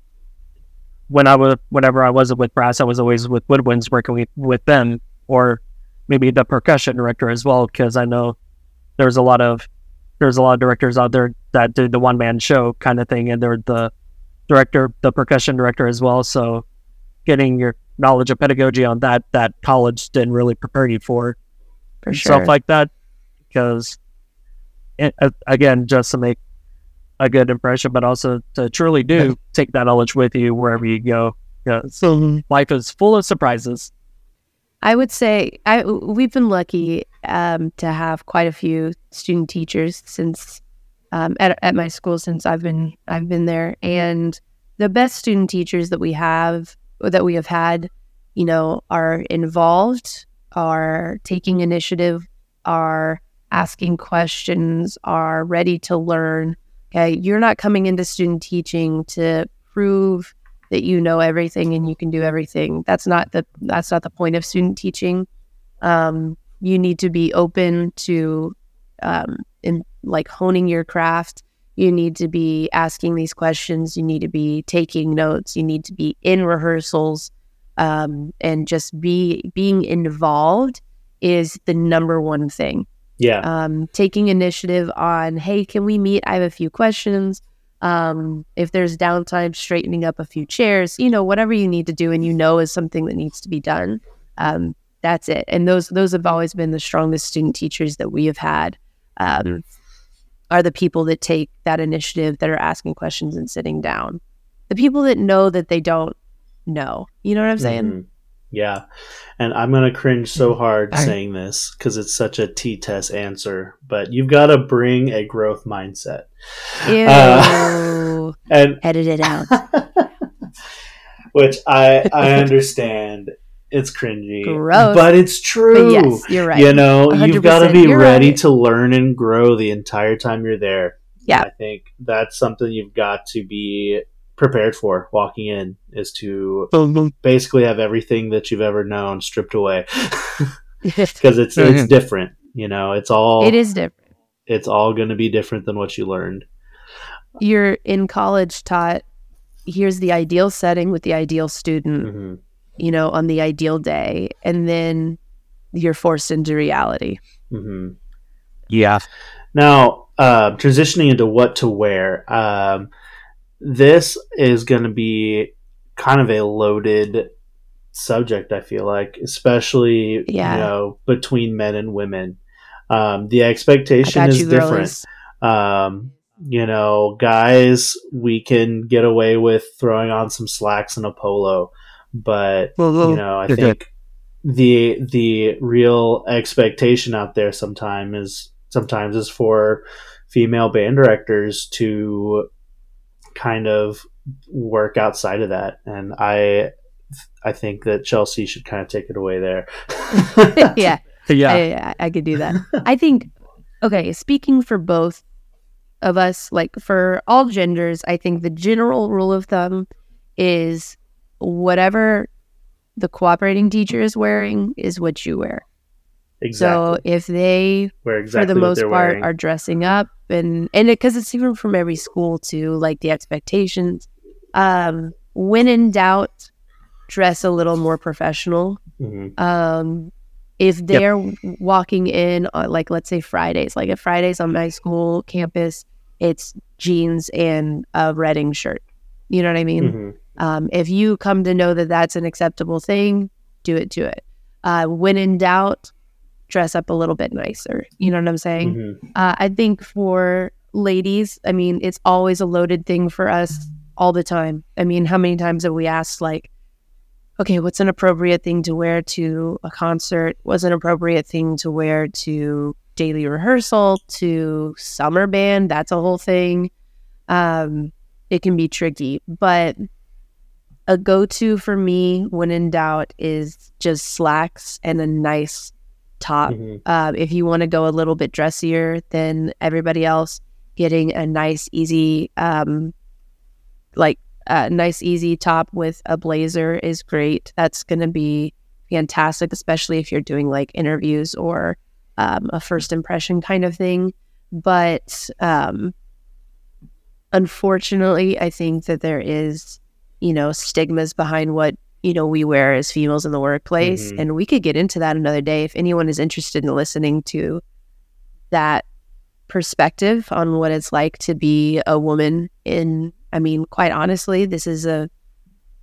when i was whenever i wasn't with brass i was always with woodwinds working with, with them or maybe the percussion director as well because i know there's a lot of there's a lot of directors out there that do the one man show kind of thing and they're the director the percussion director as well. So getting your knowledge of pedagogy on that that college didn't really prepare you for For sure. stuff like that because it, again just to make a good impression but also to truly do take that knowledge with you wherever you go. Yeah. So life is full of surprises. I would say I we've been lucky um, to have quite a few student teachers since um, at at my school since I've been I've been there, and the best student teachers that we have that we have had, you know, are involved, are taking initiative, are asking questions, are ready to learn. Okay, you're not coming into student teaching to prove that you know everything and you can do everything. That's not the that's not the point of student teaching. Um, you need to be open to um, in like honing your craft. You need to be asking these questions. You need to be taking notes. You need to be in rehearsals, um, and just be being involved is the number one thing Yeah. um, taking initiative on, hey, can we meet? I have a few questions. Um, if there's downtime, straightening up a few chairs, you know, whatever you need to do and you know is something that needs to be done. Um, that's it. And those those have always been the strongest student teachers that we have had. Um, are the people that take that initiative, that are asking questions and sitting down. The people that know that they don't know. You know what I'm saying? Yeah. And I'm going to cringe so hard I- saying this because it's such a T test answer, but you've got to bring a growth mindset. Ew. Uh, (laughs) And Edit it out. (laughs) which I I understand it's cringy, Gross. but it's true. But yes, you're right. You know, you've got to be ready right. to learn and grow the entire time you're there. Yeah. I think that's something you've got to be prepared for walking in is to basically have everything that you've ever known stripped away (laughs) (laughs) because it's it's Mhm. different. You know, it's all it is different. it's all going to be different than what you learned. You're in college taught. Here's the ideal setting with the ideal student. hmm You know, on the ideal day, and then you're forced into reality. hmm Yeah. Now, uh, transitioning into what to wear, um, this is going to be kind of a loaded subject. I feel like, especially Yeah. you know between men and women, um, the expectation is you, different. Um, you know, guys, we can get away with throwing on some slacks and a polo, but you know, I You're think the the real expectation out there sometime is sometimes is for female band directors to kind of work outside of that, and I I think that Chelsea should kind of take it away there. (laughs) (laughs) yeah, yeah. I, I, I could do that. I think, okay, speaking for both of us, like for all genders, I think the general rule of thumb is whatever the cooperating teacher is wearing is what you wear. exactly. So if they, Where exactly for the most part, wearing. are dressing up and and because it's even from every school too, like the expectations. Um, when in doubt, dress a little more professional Mhm. um if they're walking in on like let's say fridays like if fridays on my school campus it's jeans and a redding shirt you know what i mean Mhm. um, if you come to know that that's an acceptable thing do it to it uh, when in doubt dress up a little bit nicer you know what i'm saying Mhm. uh, I think for ladies, I mean, it's always a loaded thing for us all the time. I mean, how many times have we asked, like, okay, what's an appropriate thing to wear to a concert? What's an appropriate thing to wear to daily rehearsal, to summer band? That's a whole thing. Um, it can be tricky, but a go to for me when in doubt is just slacks and a nice top Mhm. uh, if you want to go a little bit dressier than everybody else, getting a nice, easy, um, like a nice, easy top with a blazer is great. That's going to be fantastic, especially if you're doing like interviews or um, a first impression kind of thing. But um, unfortunately, I think that there is, you know, stigmas behind what you know we wear as females in the workplace Mhm. and we could get into that another day if anyone is interested in listening to that perspective on what it's like to be a woman in i mean quite honestly this is a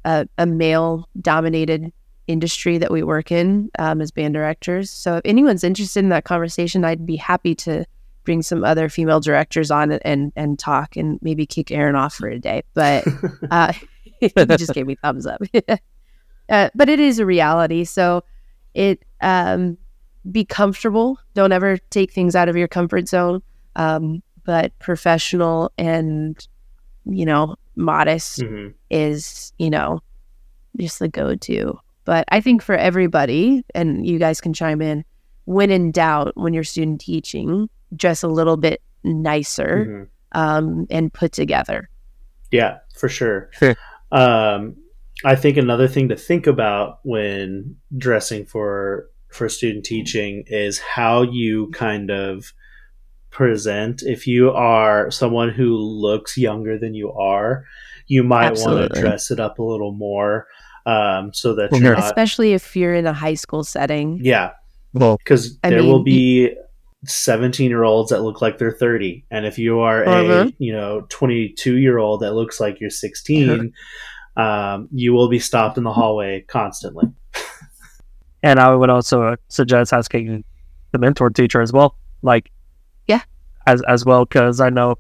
a, a male dominated industry that we work in um, as band directors so if anyone's interested in that conversation i'd be happy to bring some other female directors on and and, and talk and maybe kick aaron off for a day but (laughs) uh, (laughs) he just gave me thumbs up. (laughs) uh, but it is a reality. So it um, be comfortable. Don't ever take things out of your comfort zone. Um, but professional and you know modest Mhm. is you know just the go-to. But I think for everybody, and you guys can chime in. When in doubt, when you're student teaching, dress a little bit nicer Mhm. um, and put together. Yeah, for sure. Sure. Um, I think another thing to think about when dressing for for student teaching is how you kind of present. If you are someone who looks younger than you are, you might want to dress it up a little more um, so that Sure. you're not. especially if you're in a high school setting. Yeah, Well, because there mean, will be 17 year olds that look like they're 30 and if you are a Mhm. you know 22 year old that looks like you're 16 (laughs) um, you will be stopped in the hallway constantly and I would also suggest asking the mentor teacher as well, like, Yeah. as as well, because I know,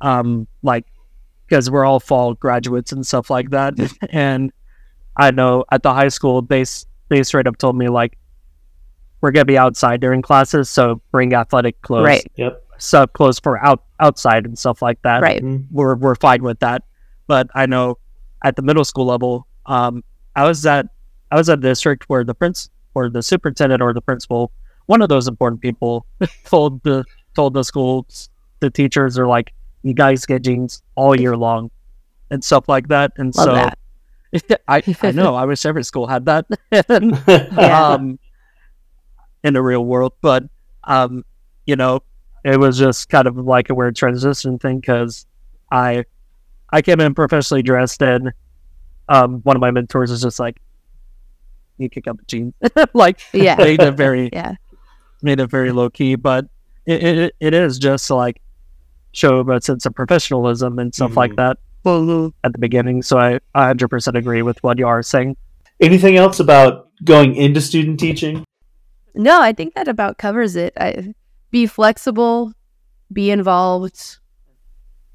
um, like, because we're all fall graduates and stuff like that, (laughs) and I know at the high school they they straight up told me like, we're gonna be outside during classes, so bring athletic clothes, Right. Yep. sub clothes for out outside and stuff like that. Right. Mhm. We're we're fine with that. But I know at the middle school level, um, I was at I was at a district where the prince or the superintendent or the principal, one of those important people, (laughs) told the told the schools, the teachers are like, you guys get jeans all year long, and stuff like that. And Love so that. (laughs) I I know I wish every school had that. (laughs) Yeah. um, in the real world. But um, you know, it was just kind of like a weird transition thing because I I came in professionally dressed, and um, one of my mentors was just like, "You kick up the jeans," (laughs) like Yeah. made it very (laughs) Yeah. made it very low key, but it, it it is just like show a sense of professionalism and stuff like Mhm. that at the beginning. So I 100% agree with what you are saying. Anything else about going into student teaching? No, I think that about covers it. I, be flexible, be involved,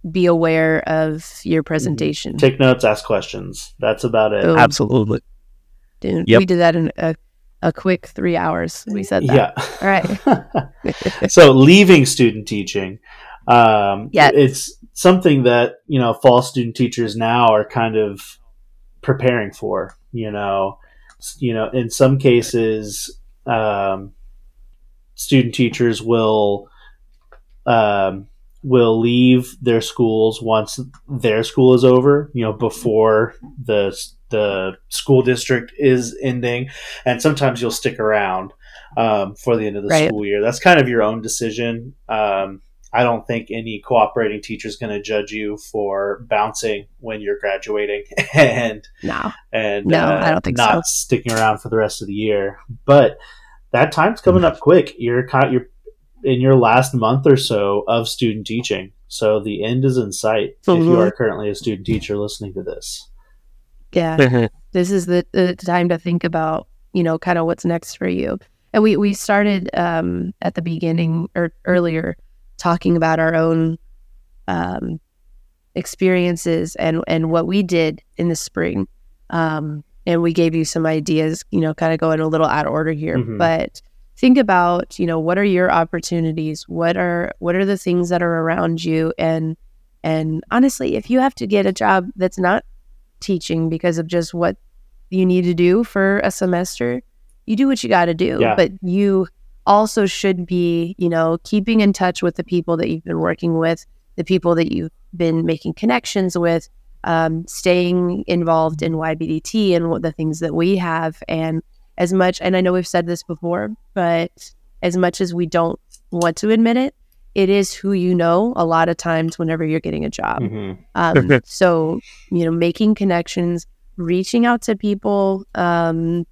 be aware of your presentation. Take notes, ask questions. That's about it. Boom. Absolutely. Dude, Yep. We did that in a, a quick three hours. We said that. Yeah. All right. (laughs) (laughs) so leaving student teaching, um, Yeah. it's something that you know fall student teachers now are kind of preparing for. You know, you know, in some cases, um, student teachers will um, will leave their schools once their school is over. You know, before the the school district is ending, and sometimes you'll stick around um, for the end of the Right. school year. That's kind of your own decision. Um, I don't think any cooperating teacher is going to judge you for bouncing when you're graduating (laughs) and No. and No, uh, I don't think not sticking around for the rest of the year. But that time's coming up quick. You're kind you're in your last month or so of student teaching, so the end is in sight. If you Mhm. are currently a student teacher listening to this, Yeah. this is the, the time to think about you know kind of what's next for you and we we started um at the beginning or earlier talking about our own um experiences and and what we did in the spring um and we gave you some ideas you know kind of going a little out of order here Mhm. but think about you know what are your opportunities what are what are the things that are around you and and honestly if you have to get a job that's not teaching because of just what you need to do for a semester, you do what you got to do. Yeah. But you also should be, you know, keeping in touch with the people that you've been working with, the people that you've been making connections with, um, staying involved in YBDT and what the things that we have. And as much, and I know we've said this before, but as much as we don't want to admit it, it is who you know a lot of times whenever you're getting a job. Mhm. Um, (laughs) so, you know, making connections, reaching out to people, um,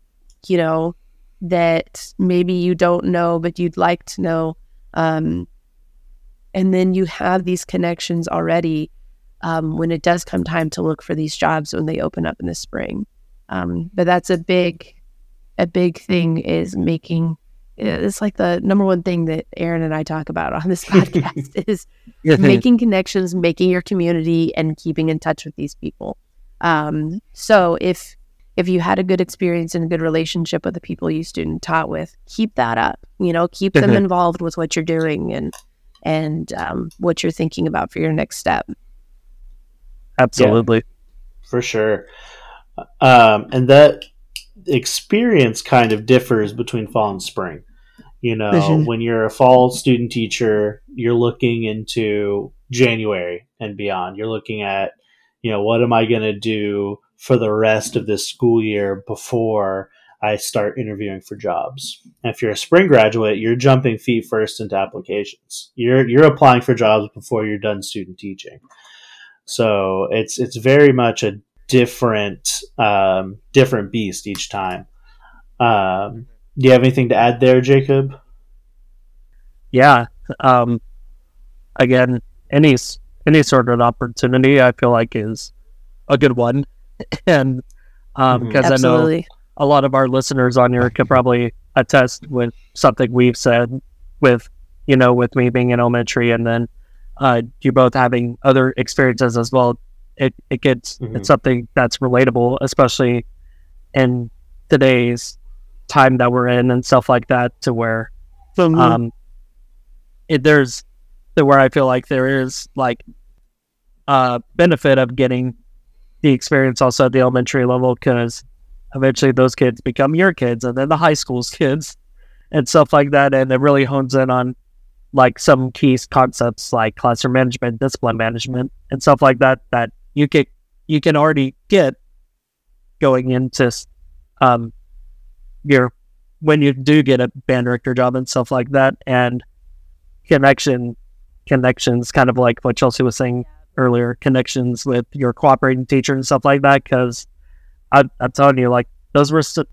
you know, that maybe you don't know, but you'd like to know. Um, and then you have these connections already um, when it does come time to look for these jobs when they open up in the spring. Um, but that's a big, a big thing is making. It's like the number one thing that Aaron and I talk about on this (laughs) podcast is making connections, making your community, and keeping in touch with these people. Um, so if if you had a good experience and a good relationship with the people you student taught with, keep that up. You know, keep them involved with what you're doing and and um, what you're thinking about for your next step. Absolutely. for sure. Um, and that experience kind of differs between fall and spring. You know, Mhm. when you're a fall student teacher, you're looking into January and beyond. You're looking at, you know, what am I going to do for the rest of this school year before I start interviewing for jobs. And if you're a spring graduate, you're jumping feet first into applications. You're you're applying for jobs before you're done student teaching. So it's it's very much a different um, different beast each time. Um, do you have anything to add there, Jacob? yeah um again any any sort of opportunity i feel like is a good one (laughs) and um Mhm. because i know a lot of our listeners on here could probably attest with something we've said with you know with me being in elementary and then uh you both having other experiences as well it it gets Mhm. it's something that's relatable especially in today's time that we're in and stuff like that to where Mm-hmm. um it there's to where I feel like there is like uh benefit of getting the experience also at the elementary level because eventually those kids become your kids and then the high school's (laughs) kids and stuff like that and it really hones in on like some key concepts like classroom management discipline management and stuff like that that you can you can already get going into um your when you do get a band director job and stuff like that and connection connections kind of like what chelsea was saying earlier connections with your cooperating teacher and stuff like that because I'm telling you like those were st-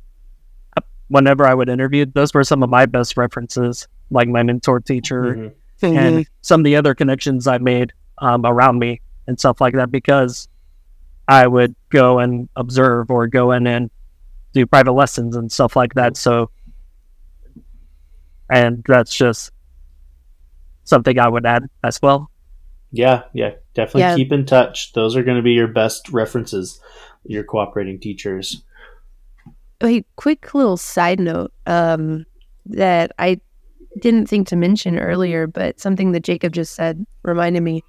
whenever i would interview those were some of my best references like my mentor teacher Mhm. and some of the other connections I made um, around me and stuff like that because I would go and observe or go in and do private lessons and stuff like that. So, and that's just something I would add as well. Yeah, yeah, definitely Yeah. keep in touch. Those are going to be your best references, your cooperating teachers. Wait, quick little side note um, that I didn't think to mention earlier, but something that Jacob just said reminded me.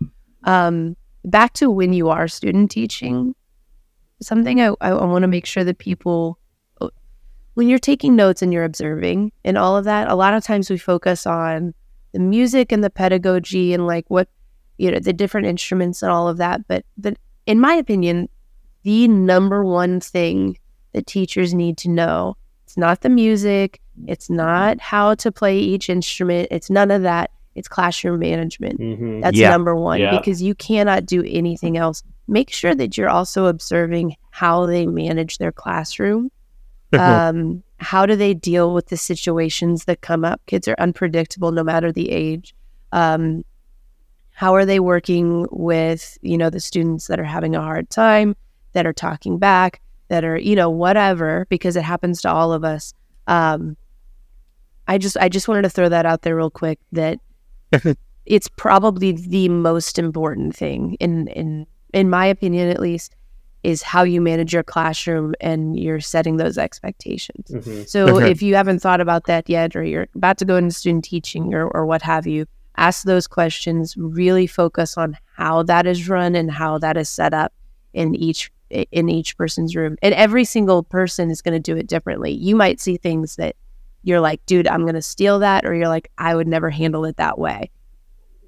Um, back to when you are student teaching, something I, I, want to make sure that people, oh, when you're taking notes and you're observing and all of that, a lot of times we focus on the music and the pedagogy and like what, you know, the different instruments and all of that. But, but in my opinion, the number one thing that teachers need to know. It's not the music, it's not how to play each instrument, it's none of that. It's classroom management. hmm That's Yeah. number one Yeah. because you cannot do anything else. Make sure that you're also observing how they manage their classroom. (laughs) um, how do they deal with the situations that come up? Kids are unpredictable no matter the age. Um, how are they working with you know the students that are having a hard time, that are talking back, that are you know whatever because it happens to all of us. Um, I just I just wanted to throw that out there real quick that (laughs) it's probably the most important thing in in in my opinion at least is how you manage your classroom and you're setting those expectations. hmm So Mhm. if you haven't thought about that yet or you're about to go into student teaching or, or what have you, ask those questions, really focus on how that is run and how that is set up in each in each person's room. And every single person is going to do it differently. You might see things that you're like, dude, I'm going to steal that or you're like, I would never handle it that way.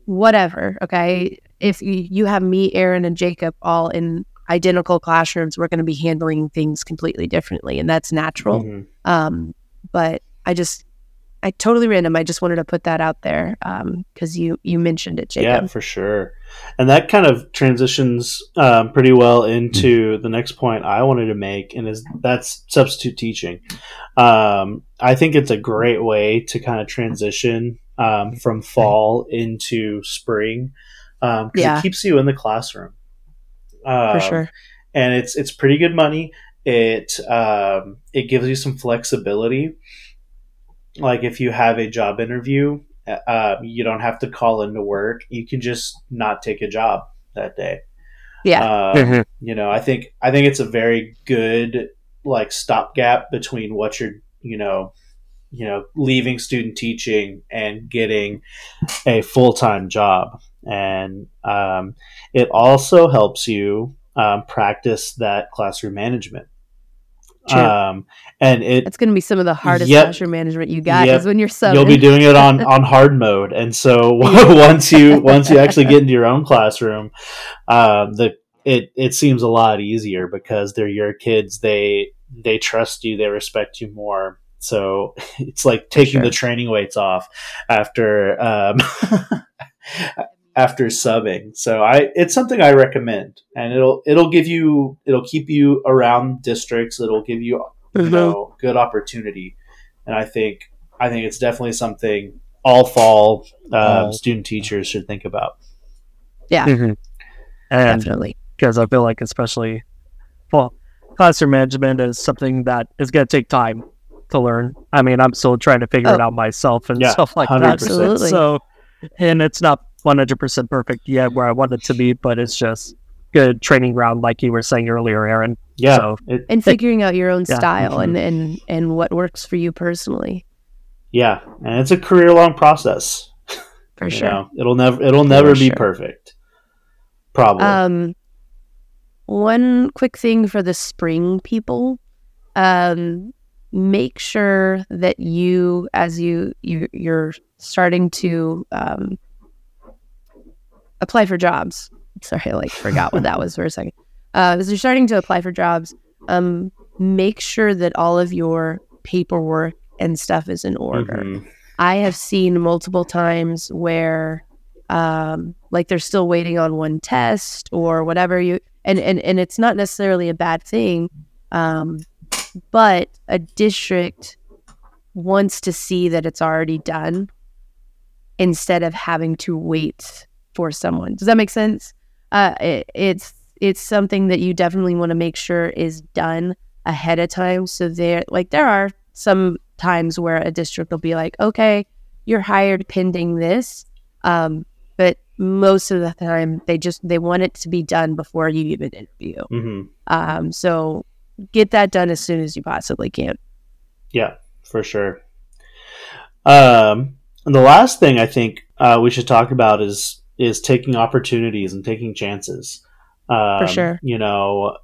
Whatever, okay? If you have me, Aaron and Jacob all in identical classrooms, we're going to be handling things completely differently and that's natural. hmm Um, but I just, I totally random. I just wanted to put that out there because you you mentioned it, Jacob. Yeah, for sure. And that kind of transitions um, pretty well into the next point I wanted to make, and is that's substitute teaching. Um, I think it's a great way to kind of transition um, from fall into spring because Yeah. it keeps you in the classroom for Um, sure. and it's it's pretty good money. It um, it gives you some flexibility. Like if you have a job interview, uh, you don't have to call into work. You can just not take a job that day. Yeah, Um, Mhm. You know, I think I think it's a very good like stopgap between what you're you know you know leaving student teaching and getting a full time job, and um, it also helps you um, practice that classroom management. True. Um, and it it's going to be some of the hardest Yep. classroom management you got Yep. is when you're subbing. you'll be doing it on (laughs) on hard mode and so (laughs) (laughs) once you once you actually get into your own classroom um the it it seems a lot easier because they're your kids they they trust you they respect you more so it's like taking sure. the training weights off after um after subbing so i it's something i recommend and it'll it'll give you it'll keep you around districts it'll give you you know good opportunity and i think i think it's definitely something all fall um, All. student teachers should think about Mhm. And Definitely. because I feel like especially well, classroom management is something that is going to take time to learn. I mean, I'm still trying to figure it Oh. out myself and Yeah, stuff like 100%. that. Absolutely. So, and it's not 100% perfect yet where I want it to be, but it's just good training ground, like you were saying earlier, Aaron. Yeah, So it, and figuring out your own Yeah. style and, and and what works for you personally yeah, and it's a career long process. for you sure know. it'll never it'll never be sure. perfect. Probably. Um, one quick thing for the spring people, um, make sure that you, as you, you you're starting to um, apply for jobs. Sorry, I like forgot what that was for a second. Uh, as you're starting to apply for jobs, um, make sure that all of your paperwork and stuff is in order. Mhm. I have seen multiple times where um like they're still waiting on one test or whatever you and and, and it's not necessarily a bad thing um but a district wants to see that it's already done instead of having to wait for someone. Does that make sense? Uh it, it's it's something that you definitely want to make sure is done ahead of time. So there like there are some times where a district will be like okay you're hired pending this um, but most of the time they just they want it to be done before you even interview. Mhm. um, so get that done as soon as you possibly can. Yeah, for sure. Um, and the last thing I think uh, we should talk about is is taking opportunities and taking chances. Um, sure. You know,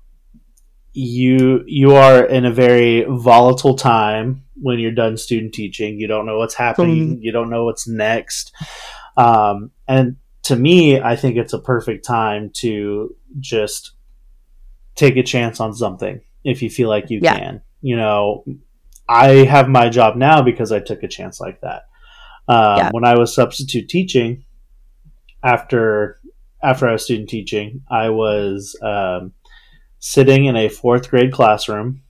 you you are in a very volatile time when you're done student teaching. You don't know what's happening. You don't know what's next. Um, and to me, I think it's a perfect time to just take a chance on something if you feel like you Yeah. can. You know, I have my job now because I took a chance like that. Um, Yeah. When I was substitute teaching, after after I was student teaching, I was um, sitting in a fourth grade classroom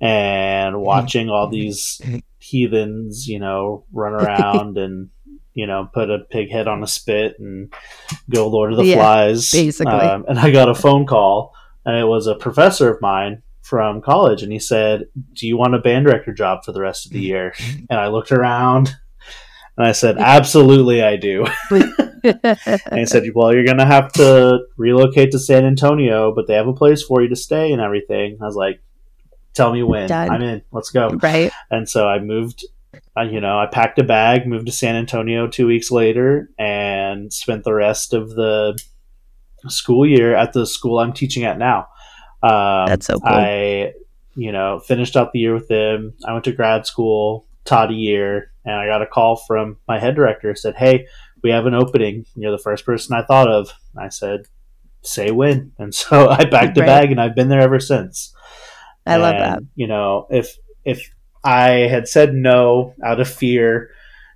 and (laughs) watching all these heathens, you know, run (laughs) around and you know put a pig head on a spit and go Lord of the Yeah, Flies. basically. Um, and I got a phone call, and it was a professor of mine from college, and he said, "Do you want a band director job for the rest of the year?" And I looked around, and I said, (laughs) "Absolutely, I do." And he said, "Well, you're gonna have to relocate to San Antonio, but they have a place for you to stay and everything." I was like, "Tell me when. Done. I'm in. Let's go." right And so I moved. Uh, you know, I packed a bag, moved to San Antonio two weeks later, and spent the rest of the school year at the school I'm teaching at now. Um, That's so cool. I, you know, finished out the year with them. I went to grad school, taught a year, and I got a call from my head director. Said, "Hey, we have an opening. You're the first person I thought of." I said, "Say when." (laughs) And so I packed a Right. bag, and I've been there ever since. i love that You know, if if I had said no out of fear,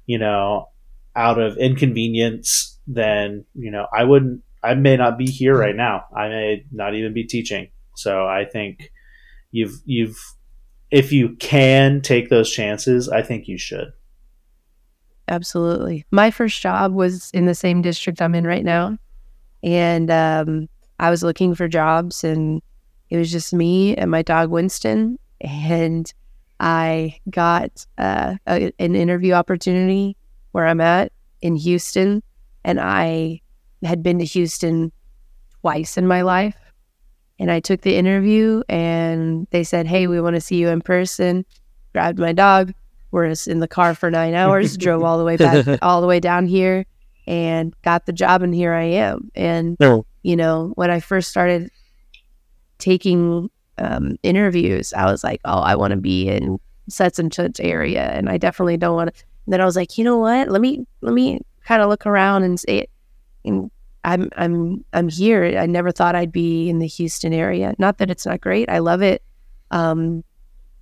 you know, out of inconvenience, then you know I wouldn't. I may not be here right now. I may not even be teaching. So I think you've you've if you can take those chances, I think you should. Absolutely. My first job was in the same district I'm in right now. And um, I was looking for jobs, and it was just me and my dog, Winston. And I got uh, a, an interview opportunity where I'm at in Houston. And I had been to Houston twice in my life. And I took the interview, and they said, Hey, we want to see you in person. Grabbed my dog, was in the car for nine (laughs) hours, drove all the way back, (laughs) all the way down here, and got the job. And here I am. And No. you know, when I first started taking um, interviews, I was like, oh, I want to be in such and such area, and I definitely don't want to. Then I was like, you know what? Let me let me kind of look around and say, and I'm I'm I'm here. I never thought I'd be in the Houston area. Not that it's not great. I love it. Um,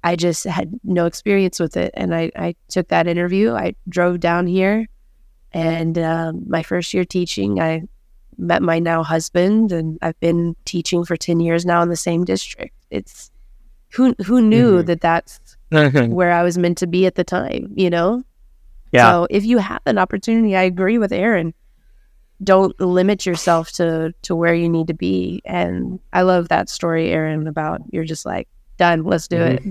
I just had no experience with it, and I I took that interview. I drove down here, and um, my first year teaching, I met my now husband, and I've been teaching for ten years now in the same district. It's who who knew Mhm. that that's where I was meant to be at the time, you know? yeah. So if you have an opportunity, I agree with Aaron. Don't limit yourself to to where you need to be. And I love that story, Aaron, about you're just like, done, let's do it.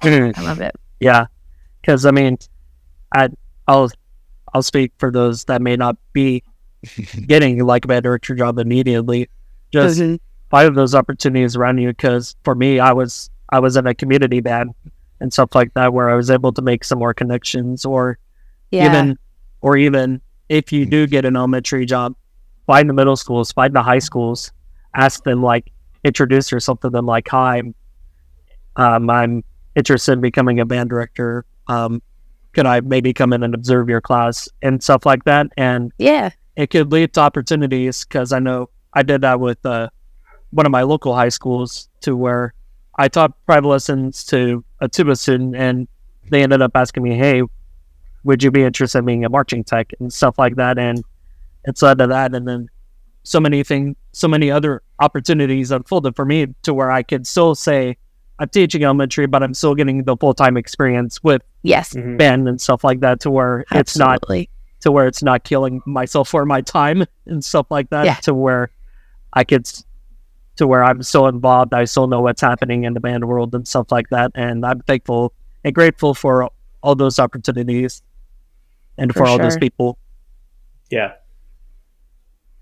(laughs) I love it. Yeah, because I mean, I I'll I'll speak for those that may not be (laughs) getting like a director job immediately. Just Mhm. find those opportunities around you. Because for me, I was I was in a community band and stuff like that, where I was able to make some more connections, or Yeah. even or even if you do get an elementary job, find the middle schools, find the high schools, ask them like introduce yourself to them like, hi, um, I'm interested in becoming a band director. Um, could I maybe come in and observe your class and stuff like that? And yeah. it could lead to opportunities because I know I did that with uh, one of my local high schools to where I taught private lessons to a tuba student and they ended up asking me, hey, would you be interested in being a marching tech and stuff like that? And it's led to that. And then so many things, so many other opportunities unfolded for me to where I could still say, I'm teaching elementary, but I'm still getting the full time experience with Yes. Mhm. band and stuff like that to where it's not to where it's not killing myself for my time and stuff like that Yeah. to where I could to where I'm still involved I still know what's happening in the band world and stuff like that and I'm thankful and grateful for all those opportunities and for, For all those people Yeah.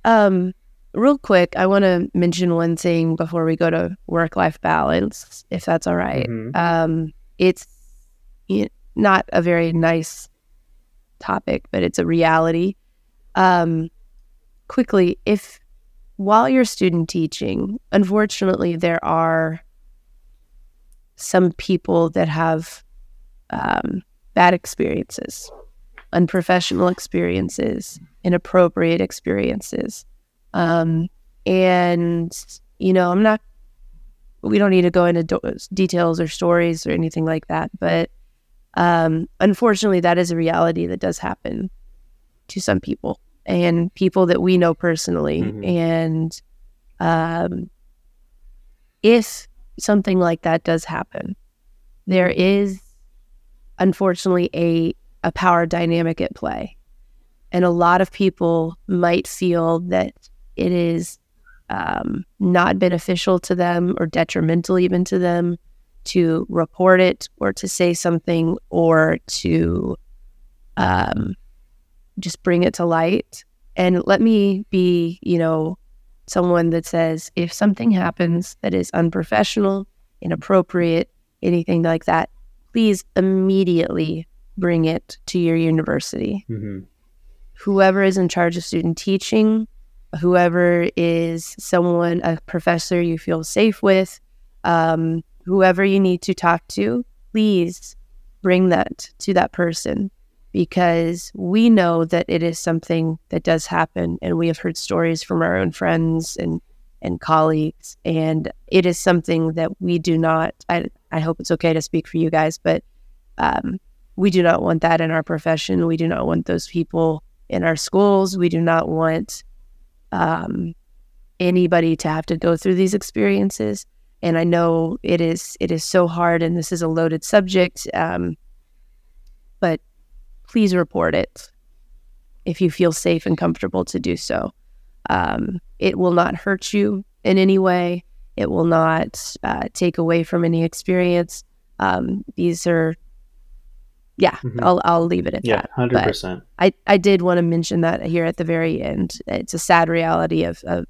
Um, real quick, I want to mention one thing before we go to work life balance, if that's all right. Mhm. Um, it's not a very nice topic, but it's a reality. Um, quickly, if while you're student teaching, unfortunately, there are some people that have um, bad experiences, unprofessional experiences, inappropriate experiences. Um, and, you know, I'm not, we don't need to go into do- details or stories or anything like that, but um, unfortunately, that is a reality that does happen to some people and people that we know personally. Mhm. And um, if something like that does happen, there is unfortunately a a power dynamic at play. And a lot of people might feel that it is um, not beneficial to them or detrimental even to them to report it or to say something or to um, just bring it to light. And let me be, you know, someone that says if something happens that is unprofessional, inappropriate, anything like that, please immediately bring it to your university. Mhm. Whoever is in charge of student teaching, whoever is someone, a professor you feel safe with, um, whoever you need to talk to, please bring that to that person because we know that it is something that does happen and we have heard stories from our own friends and and colleagues and it is something that we do not I, I hope it's okay to speak for you guys but um, we do not want that in our profession. We do not want those people in our schools. We do not want um, anybody to have to go through these experiences. And i know it is it is so hard and this is a loaded subject um, but please report it if you feel safe and comfortable to do so. Um, it will not hurt you in any way. It will not uh, take away from any experience. Um, these are yeah Mhm. I'll, I'll leave it at that. Yeah, hundred percent. I, I did want to mention that here at the very end. It's a sad reality of, of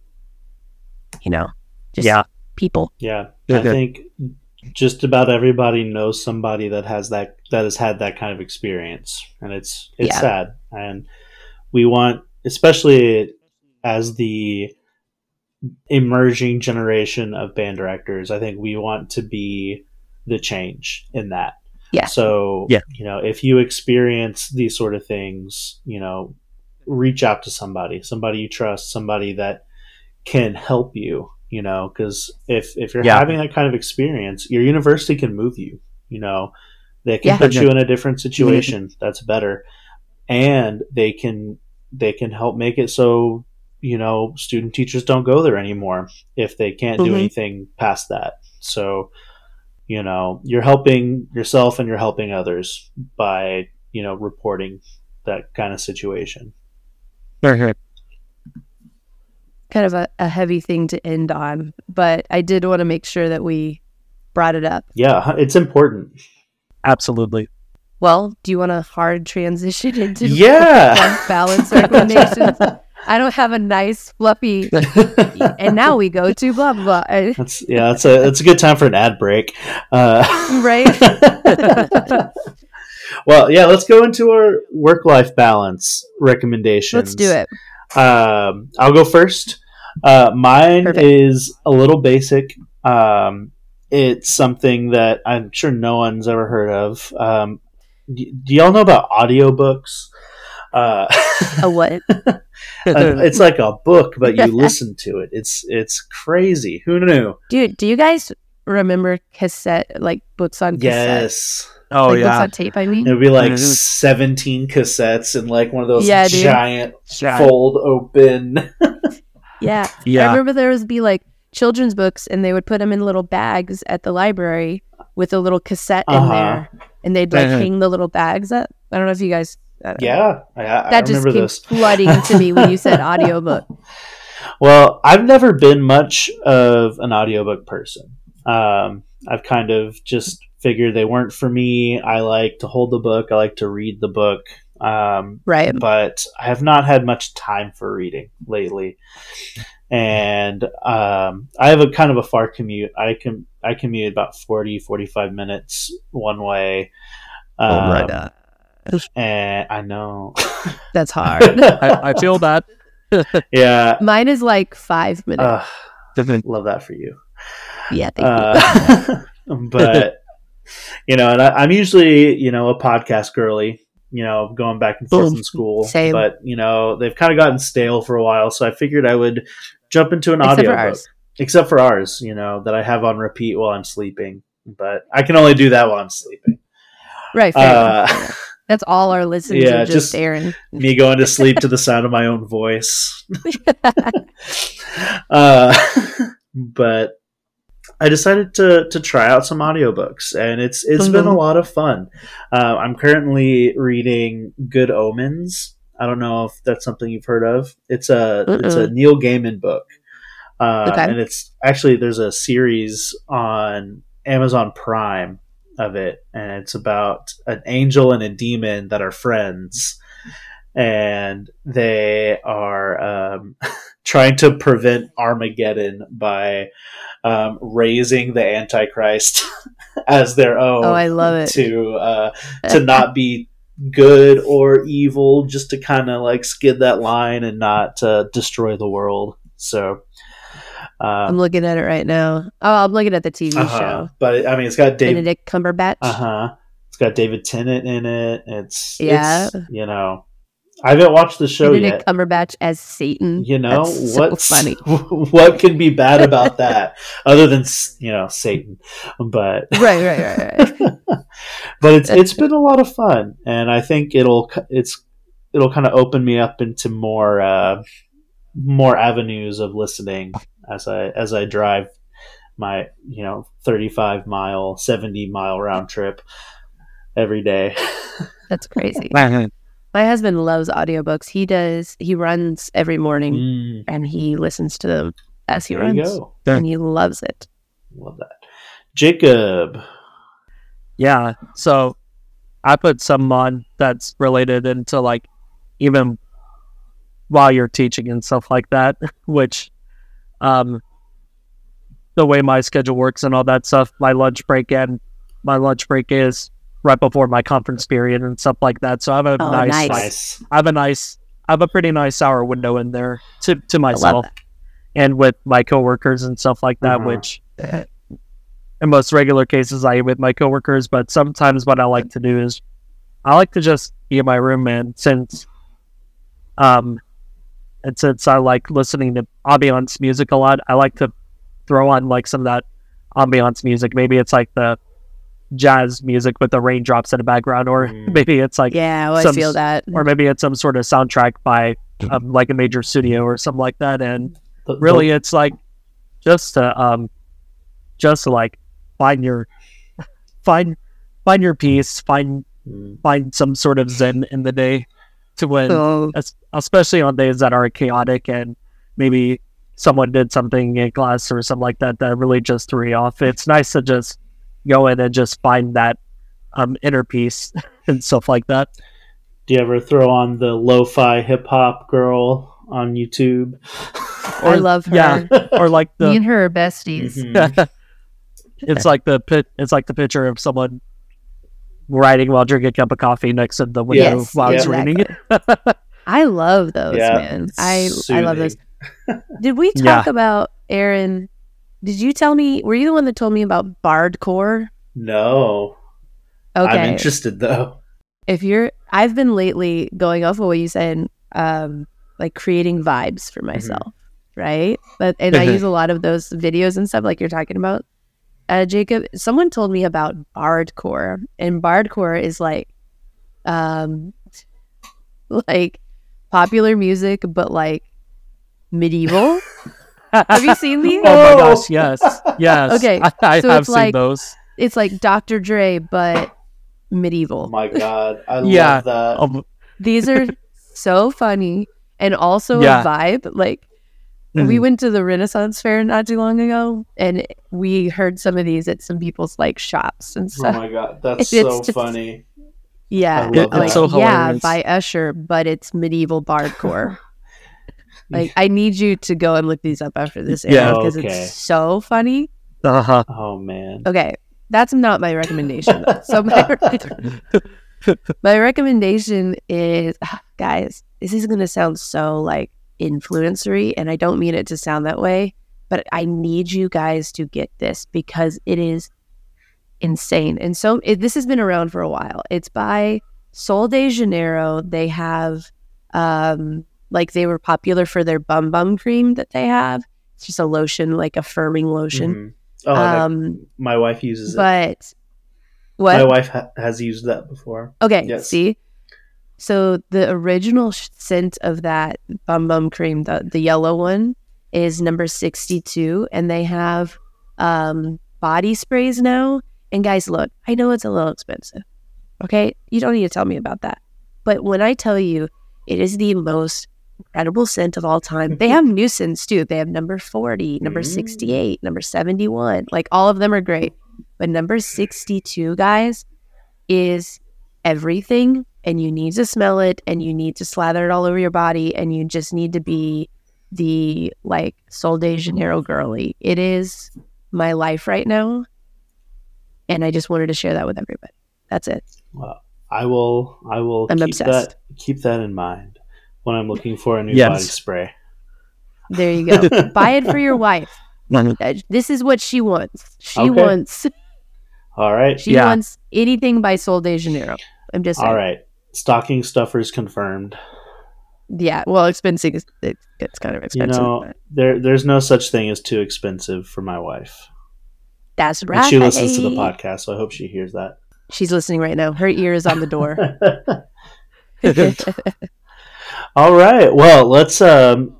you know, just yeah people. Yeah, Yeah, I think just about everybody knows somebody that has that that has had that kind of experience, and it's it's Yeah. sad. And we want, especially as the emerging generation of band directors, I think we want to be the change in that. Yeah. So, Yeah. you know, if you experience these sort of things, you know, reach out to somebody, somebody you trust, somebody that can help you, you know, because if, if you're Yeah. having that kind of experience, your university can move you, you know, they can Yeah. put you in a different situation that's better and they can, they can help make it so, you know, student teachers don't go there anymore if they can't do Mhm. anything past that. So, you know, you're helping yourself and you're helping others by, you know, reporting that kind of situation. very good Kind of a, a heavy thing to end on, but I did want to make sure that we brought it up. Yeah, it's important. absolutely Well, do you want a hard transition into Yeah. work (laughs) balance recommendations? (laughs) I don't have a nice fluffy. (laughs) and now we go to blah blah. blah. That's yeah. That's a that's a good time for an ad break. Uh, Right? (laughs) well, yeah. Let's go into our work life balance recommendations. Let's do it. Um, I'll go first. Uh, mine Perfect. is a little basic. Um, it's something that I'm sure no one's ever heard of. Um, d- do y'all know about audiobooks? Uh, (laughs) A what? (laughs) it's like a book, but you (laughs) listen to it. It's it's crazy. Who knew? Dude, do you guys remember cassette like books on cassette? Yes. oh like books yeah. on tape. I mean, It would be like Mhm. 17 cassettes and like one of those Yeah, dude. giant Yeah. fold open. yeah. yeah. I Yeah. remember there was be like children's books, and they would put them in little bags at the library with a little cassette in Uh-huh. there, and they'd like hang the little bags up. I don't know if you guys. I yeah, I, I that just remember came those. flooding to me when you (laughs) said audiobook. Well, I've never been much of an audiobook person. Um, I've kind of just figured they weren't for me. I like to hold the book. I like to read the book. Um, Right. but I have not had much time for reading lately. And um, I have a kind of a far commute. I can I commute about 40, 45 minutes one way. Oh my Um, (laughs) I know. (laughs) That's hard. (laughs) I, I feel that. yeah. Mine is like five minutes. Uh, love that for you. yeah, thank you. Uh, but you know, and I, I'm usually you know a podcast girly. You know, going back and forth Boom. in school, Same. but you know they've kind of gotten stale for a while, so I figured I would jump into an Except audio for ours. except for ours. You know that I have on repeat while I'm sleeping, but I can only do that while I'm sleeping. Right. Fair Uh, enough. That's all our listeners yeah, are just, just- Aaron. me going to sleep to the sound of my own voice. uh, (laughs) but I decided to to try out some audiobooks, and it's it's been a Mhm. lot of fun. Uh, I'm currently reading Good Omens. I don't know if that's something you've heard of. It's a it's a Neil Gaiman book, uh, Okay. and it's actually there's a series on Amazon Prime of it, and it's about an angel and a demon that are friends, and they are um, (laughs) trying to prevent Armageddon by um, raising the Antichrist (laughs) as their own. Oh, I love it. To uh, to not be good or evil, just to kind of like skid that line and not uh, destroy the world. So. I'm Um, looking at it right now. Oh, I'm looking at the TV uh-huh. show. But I mean, it's got David Benedict Cumberbatch. uh huh. It's got David Tennant in it. It's Yeah. It's, you know, I haven't watched the show Benedict yet. Cumberbatch as Satan. You know That's so what's funny. (laughs) what can be bad about that other than you know Satan, but Right, right, right, right. (laughs) but it's it's (laughs) been a lot of fun, and I think it'll it's it'll kind of open me up into more uh, more avenues of listening as I as I drive my you know 35 mile 70 mile round trip every day (laughs) That's crazy. (laughs) My husband loves audiobooks. He does. He runs every morning Mm, and he listens to them as he there you runs, go and he loves it. love that jacob Yeah. So I put some on that's related into like even while you're teaching and stuff like that, (laughs) which um the way my schedule works and all that stuff, my lunch break and my lunch break is right before my conference period and stuff like that. So I have a Oh, nice, nice. I have a nice I have a pretty nice hour window in there to to myself and with my coworkers and stuff like that, Mhm. which in most regular cases I am with my coworkers, but sometimes what I like to do is I like to just be in my room and since um and since I like listening to ambiance music a lot, I like to throw on like some of that ambiance music. Maybe it's like the jazz music with the raindrops in the background, or Mm. (laughs) maybe it's like Yeah, well, I feel that. or maybe it's some sort of soundtrack by (laughs) um, like a major studio or something like that. And The- the- really, it's like just to um, just to like find your (laughs) find find your peace, find Mm, find some sort of zen in the day to when, So, es- especially on days that are chaotic and maybe someone did something in class or something like that that really just threw you off. It's nice to just go in and just find that um, inner peace (laughs) and stuff like that. do you ever throw on the lo-fi hip-hop girl on YouTube. I love her. yeah. or like Me the and her are besties. Mhm. (laughs) it's like the pit it's like the picture of someone writing while drinking a cup of coffee next to the window Yes, while it's exactly. raining. (laughs) I love those, Yeah, man. I I love those. Did we Yeah. talk about Aaron? Did you tell me? Were you the one that told me about Bardcore? No, Okay, I'm interested though. if you're, I've been lately going off of what you said, um, like creating vibes for myself, right? But and I use a lot of those videos and stuff like you're talking about. Uh, Jacob, someone told me about Bardcore, and Bardcore is like, um, (laughs) like popular music, but like medieval. (laughs) Have you seen these? Oh my gosh, yes. Yes. Okay, (laughs) I, I so have seen like- those. It's like Dr. Dre, but Oh medieval. my god, I Yeah. love that. Um, These are so funny and also Yeah. a vibe. Like we mhm. went to the Renaissance Fair not too long ago, and we heard some of these at some people's like shops and stuff. Oh my god, (laughs) that's It's so just- funny. yeah, It- that. it's so yeah, by Usher, but it's medieval bardcore. (laughs) like I need you to go and look these up after this, Yeah. because Okay. it's so funny. uh-huh. Oh man. Okay, that's not my recommendation. though. So my, (laughs) my recommendation is, ah, guys, this is going to sound so like influencery, and I don't mean it to sound that way, but I need you guys to get this because it is insane. And so it, this has been around for a while. It's by Sol de Janeiro. They have, um, like, they were popular for their bum bum cream that they have. It's just a lotion, like a firming lotion. Mhm. Oh, um, my wife uses it. but what? My wife ha- has used that before. Okay, Yes. see? So the original scent of that bum bum cream, the, the yellow one, is number 62. And they have um, body sprays now. And guys, look, I know it's a little expensive. Okay. You don't need to tell me about that. But when I tell you it is the most incredible scent of all time, they have new scents too. They have number 40, number Mm. 68, number 71. Like all of them are great. But number 62, guys, is everything and you need to smell it and you need to slather it all over your body and you just need to be the like Sol de Janeiro girly. It is my life right now. And I just wanted to share that with everybody. That's it. Well, I will. I will I'm keep obsessed. that. Keep that in mind when I'm looking for a new Yes. body spray. There you go. (laughs) Buy it for your wife. This is what she wants. She Okay. wants All right. she Yeah. wants anything by Sol de Janeiro. I'm just saying. All right. Stocking stuffers confirmed. Yeah. Well, expensive. it's kind of expensive. You know, but there there's no such thing as too expensive for my wife. that's And right. she listens to the podcast, so I hope she hears that. She's listening right now. Her ear is on the door. (laughs) (laughs) (laughs) All right. Well, let's um,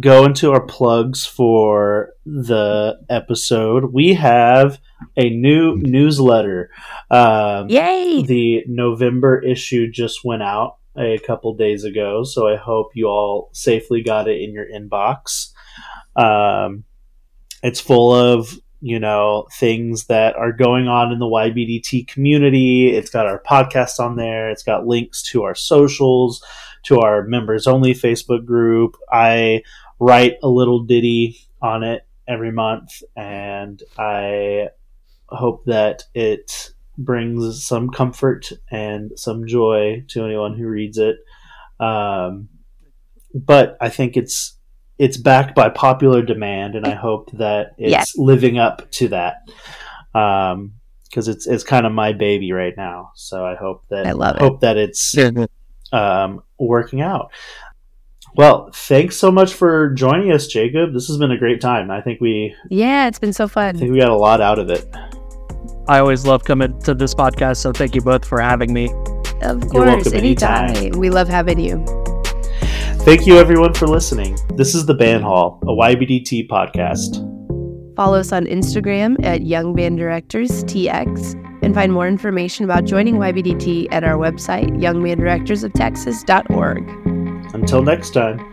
go into our plugs for the episode. We have a new newsletter. Um, Yay! the November issue just went out a couple days ago, so I hope you all safely got it in your inbox. Um, it's full of you know things that are going on in the YBDT community. It's got our podcast on there. It's got links to our socials, to our members only Facebook group. I write a little ditty on it every month, and I hope that it brings some comfort and some joy to anyone who reads it. Um, but I think it's it's backed by popular demand, and I hope that it's Yes. living up to that. Um, because it's it's kind of my baby right now, so I hope that I love it. hope that it's um, working out. Well, thanks so much for joining us, Jacob. This has been a great time. I think we Yeah, it's been so fun. I think we got a lot out of it. I always love coming to this podcast, so thank you both for having me. Of You're course, welcome anytime. anytime. We love having you. Thank you, everyone, for listening. This is the Band Hall, a YBDT podcast. Follow us on Instagram at Young Band Directors TX and find more information about joining YBDT at our website, youngbanddirectorsoftexas.org. Until next time.